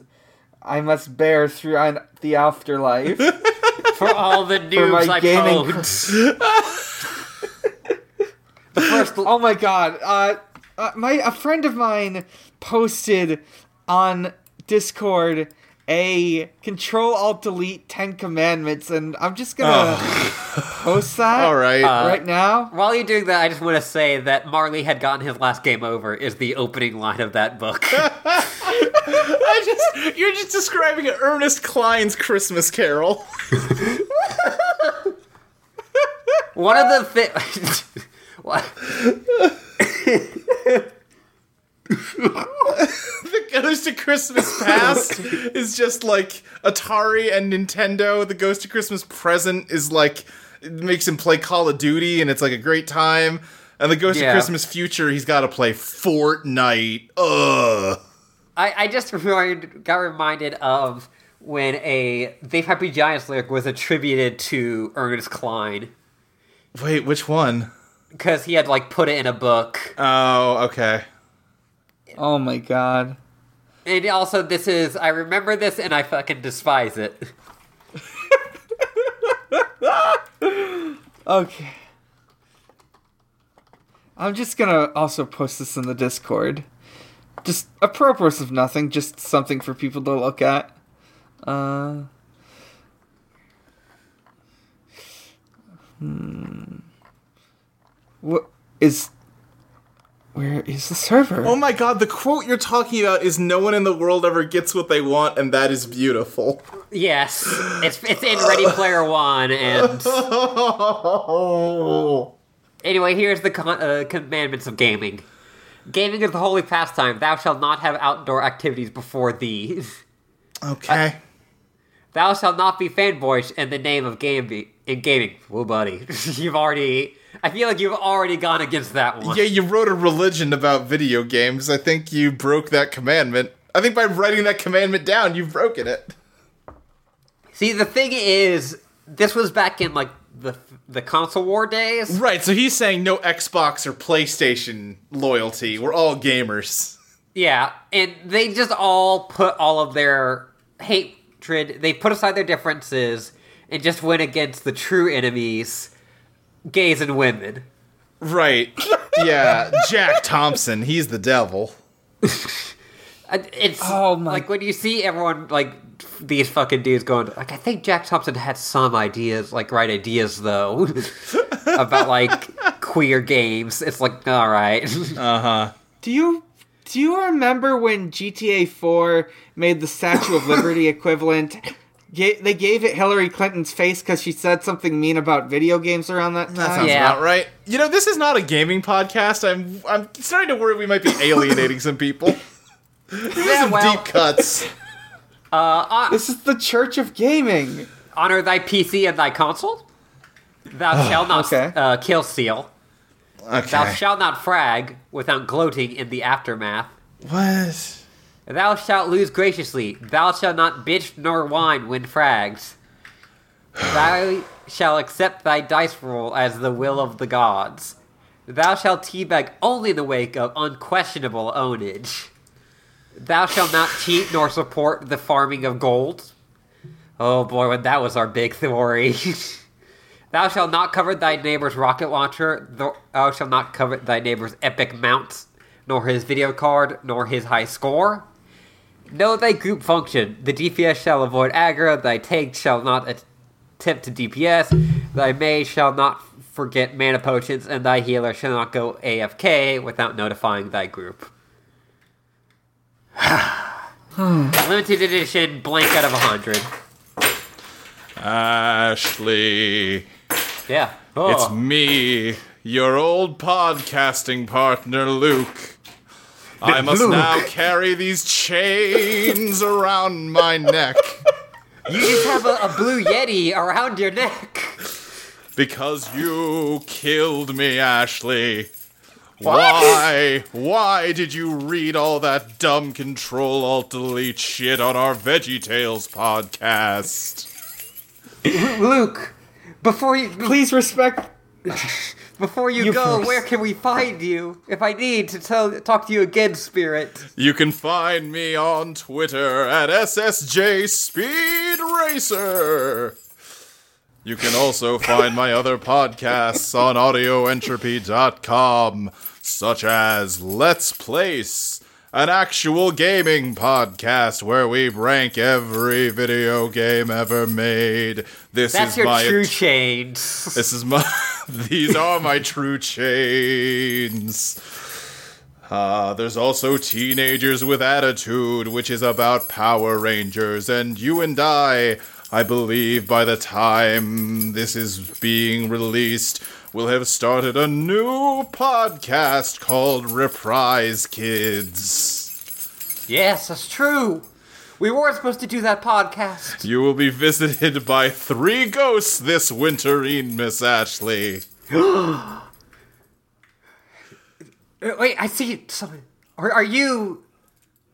S4: I must bear through on the afterlife.
S3: for all the
S4: for
S3: noobs I
S4: gaming.
S3: pwned. the first
S4: oh my god! Uh, uh, my a friend of mine posted on Discord a Control Alt Delete Ten Commandments, and I'm just gonna post that.
S5: All right.
S4: right now.
S3: While you're doing that, I just want to say that Marley had gotten his last game over is the opening line of that book.
S5: I just you're just describing Ernest Cline's Christmas Carol.
S3: One of the things.
S5: the Ghost of Christmas Past is just like Atari and Nintendo. The Ghost of Christmas Present is like it makes him play Call of Duty, and it's like a great time. And the Ghost
S3: Yeah.
S5: of Christmas Future, he's got to play Fortnite. Ugh.
S3: I, I just remind, got reminded of when a They Happy Giants lyric was attributed to Ernest Cline
S5: Wait, which one?
S3: Because he had like put it in a book.
S5: Oh, okay.
S4: Oh my god.
S3: And also, this is I remember this and I fucking despise it.
S4: Okay. I'm just gonna also post this in the Discord. Just a purpose of nothing, just something for people to look at. Uh. Hmm. What is. Where is the server?
S5: Oh my god, the quote you're talking about is no one in the world ever gets what they want, and that is beautiful.
S3: Yes, it's it's in Ready Player One, and anyway, here's the con- uh, commandments of gaming. Gaming is the holy pastime. Thou shalt not have outdoor activities before thee.
S5: Okay.
S3: Thou shalt not be fanboyish in the name of game in gaming. Whoa, buddy, you've already. I feel like you've already gone against that one.
S5: yeah, you wrote a religion about video games. I think you broke that commandment. I think by writing that commandment down, you've broken it.
S3: See, the thing is, this was back in like the the console war days.
S5: Right, so he's saying no Xbox or PlayStation loyalty. We're all gamers.
S3: Yeah, and they just all put all of their hatred, they put aside their differences and just went against the true enemies, gays and women.
S5: Right. Yeah, Jack Thompson, he's the devil.
S3: It's
S4: Oh my-
S3: like when you see everyone like these fucking dudes going like I think Jack Thompson had some ideas, like right ideas though, about like queer games. It's like all right. Uh huh.
S4: Do you do you remember when GTA 4 made the Statue of Liberty equivalent? Ga- they gave it Hillary Clinton's face because she said something mean about video games around that time.
S5: That sounds
S3: Yeah.
S5: about right. You know, this is not a gaming podcast. I'm I'm starting to worry we might be alienating some people.
S3: yeah,
S5: some
S3: well,
S5: deep cuts.
S4: Uh, uh, this is the Church of Gaming.
S3: honor thy PC and thy console. Thou ah, shalt not
S4: okay.
S3: uh, kill seal.
S5: Okay.
S3: Thou shalt not frag without gloating in the aftermath.
S5: What?
S3: Thou shalt lose graciously. Thou shalt not bitch nor whine when frags. Thou shalt accept thy dice roll as the will of the gods. Thou shalt teabag only in the wake of unquestionable ownage. Thou shalt not cheat nor support the farming of gold. Oh boy, that was our big worry. Thou shalt not covet thy neighbor's rocket launcher. Thou shalt not covet thy neighbor's epic mounts, nor his video card, nor his high score. Know thy group function. The DPS shall avoid aggro. Thy tank shall not attempt to DPS. Thy mage shall not forget mana potions, and thy healer shall not go AFK without notifying thy group. Limited edition, blank out of a hundred.
S5: Ashley.
S3: Yeah. Oh.
S5: It's me, your old podcasting partner, Luke. I must
S3: Luke.
S5: now carry these chains around my neck
S3: You just have a, a blue yeti around your neck.
S5: because you killed me, Ashley. Why? Why did you read all that dumb Control Alt Delete shit on our Veggie Tales podcast?
S3: Luke, before you
S4: Please respect.
S3: Before you,
S4: You
S3: go,
S4: first.
S3: where can we find you? If I need to tell talk to you again, Spirit.
S5: You can find me on Twitter at SSJ Speed Racer. You can also find my other podcasts on audioentropy.com, such as Let's Place an actual gaming podcast where we rank every video game ever made. This
S3: That's
S5: is
S3: your
S5: my
S3: true chains.
S5: this is my these are my true chains. Uh, there's also Teenagers with Attitude, which is about Power Rangers, and you and I, I believe by the time this is being released, will have started a new podcast called Reprise Kids.
S3: Yes, that's true. We weren't supposed to do that podcast.
S5: You will be visited by three ghosts this winterine, Miss Ashley.
S3: Wait, I see something. Are, are you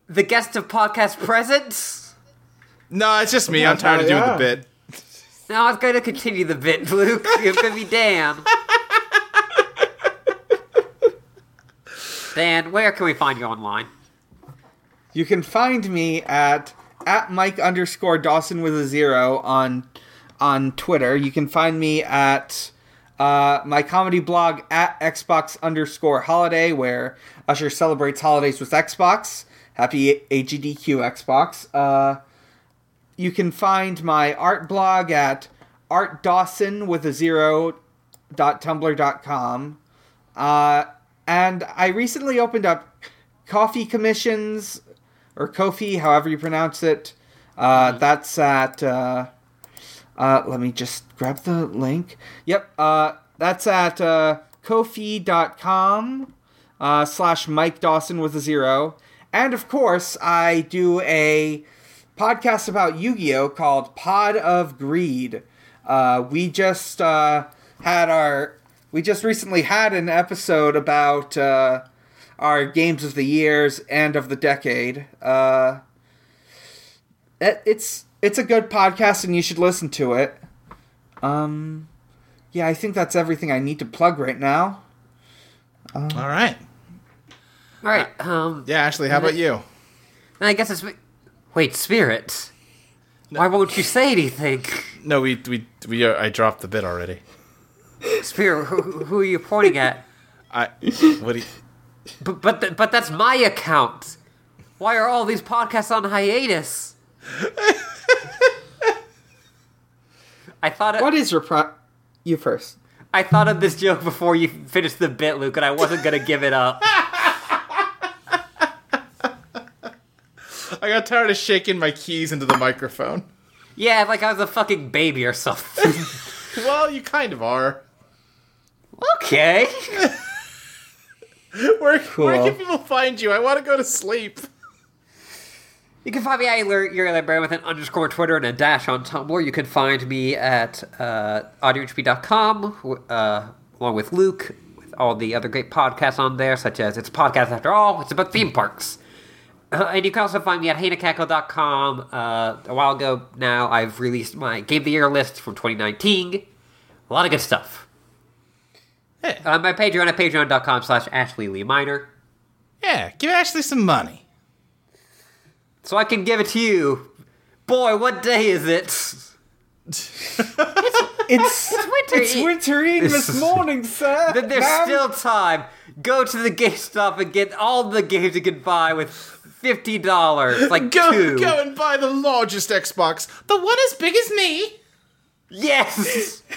S3: the guest of podcast presence?
S5: No, it's just me. I'm tired of doing the
S4: Yeah.
S5: bit.
S3: No, I was going to continue the bit, Luke. It's going to be Dan. Dan, where can we find you online?
S4: You can find me at at Mike underscore Dawson with a zero on on Twitter. You can find me at uh, my comedy blog at Xbox underscore holiday, where Usher celebrates holidays with Xbox. Happy AGDQ Xbox. Uh, you can find my art blog at Art Dawson with a zero dot com. Uh, and I recently opened up coffee commissions or Kofi, however you pronounce it. Uh, That's at. Uh, uh, let me just grab the link. Yep. Uh, that's at uh, kofi.com uh, slash Mike Dawson with a zero. And of course, I do a podcast about Yu Gi Oh! called Pod of Greed. Uh, we just uh, had our. We just recently had an episode about uh, our games of the years and of the decade. Uh, it, it's it's a good podcast, and you should listen to it. Um, yeah, I think that's everything I need to plug right now.
S5: All right.
S3: All right. Um,
S5: Yeah, Ashley, how about you?
S3: I guess it's. Wait, Spirit. Why won't you say anything?
S5: No, we we we. Uh, I dropped the bit already.
S3: Spirit, who, who are you pointing at?
S5: I. What do you?
S3: But but th- but that's my account. Why are all these podcasts on hiatus? I thought it,
S4: What is your pro? You first.
S3: I thought of this joke before you finished the bit, Luke, and I wasn't gonna give it up.
S5: I got tired of shaking my keys into the microphone.
S3: Yeah, like I was a fucking baby or something.
S5: Well, you kind of are.
S3: okay.
S5: Where, where can people find you? I want to go to sleep.
S3: You can find me at librarian with an underscore Twitter and a dash on Tumblr. You can find me at uh, audiohp.com, uh, along with Luke, with all the other great podcasts on there, such as It's a Podcast After All, it's about theme parks. Uh, and you can also find me at hanakackle.com. Uh, a while ago now, I've released my Game of the Year list from 2019. A lot of good stuff.
S5: Hey.
S3: Uh, my Patreon at patreon.com slash Ashley Lee Minor.
S5: Yeah, give Ashley some money.
S3: So I can give it to you. Boy, what day is it?
S4: It's
S3: winter.
S4: it's wintering this morning, sir.
S3: Then there's
S4: Ma'am.
S3: still time. Go to the GameStop and get all the games you can buy with fifty dollars, like
S5: Go,
S3: two.
S5: go and buy the largest Xbox, the one as big as me.
S3: Yes.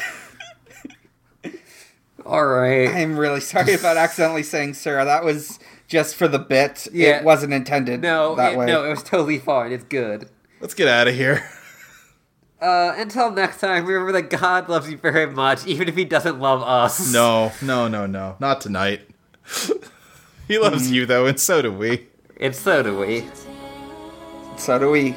S3: all right.
S4: I'm really sorry about accidentally saying sir. That was just for the bit.
S3: Yeah.
S4: It wasn't intended
S3: No,
S4: that
S3: it,
S4: way.
S3: no, it was totally fine. It's good.
S5: Let's get out of here.
S3: Uh, until next time, remember that God loves you very much, even if He doesn't love us.
S5: No, no, no, no, not tonight. he loves you though, and so do we.
S3: and so do we.
S4: So do we.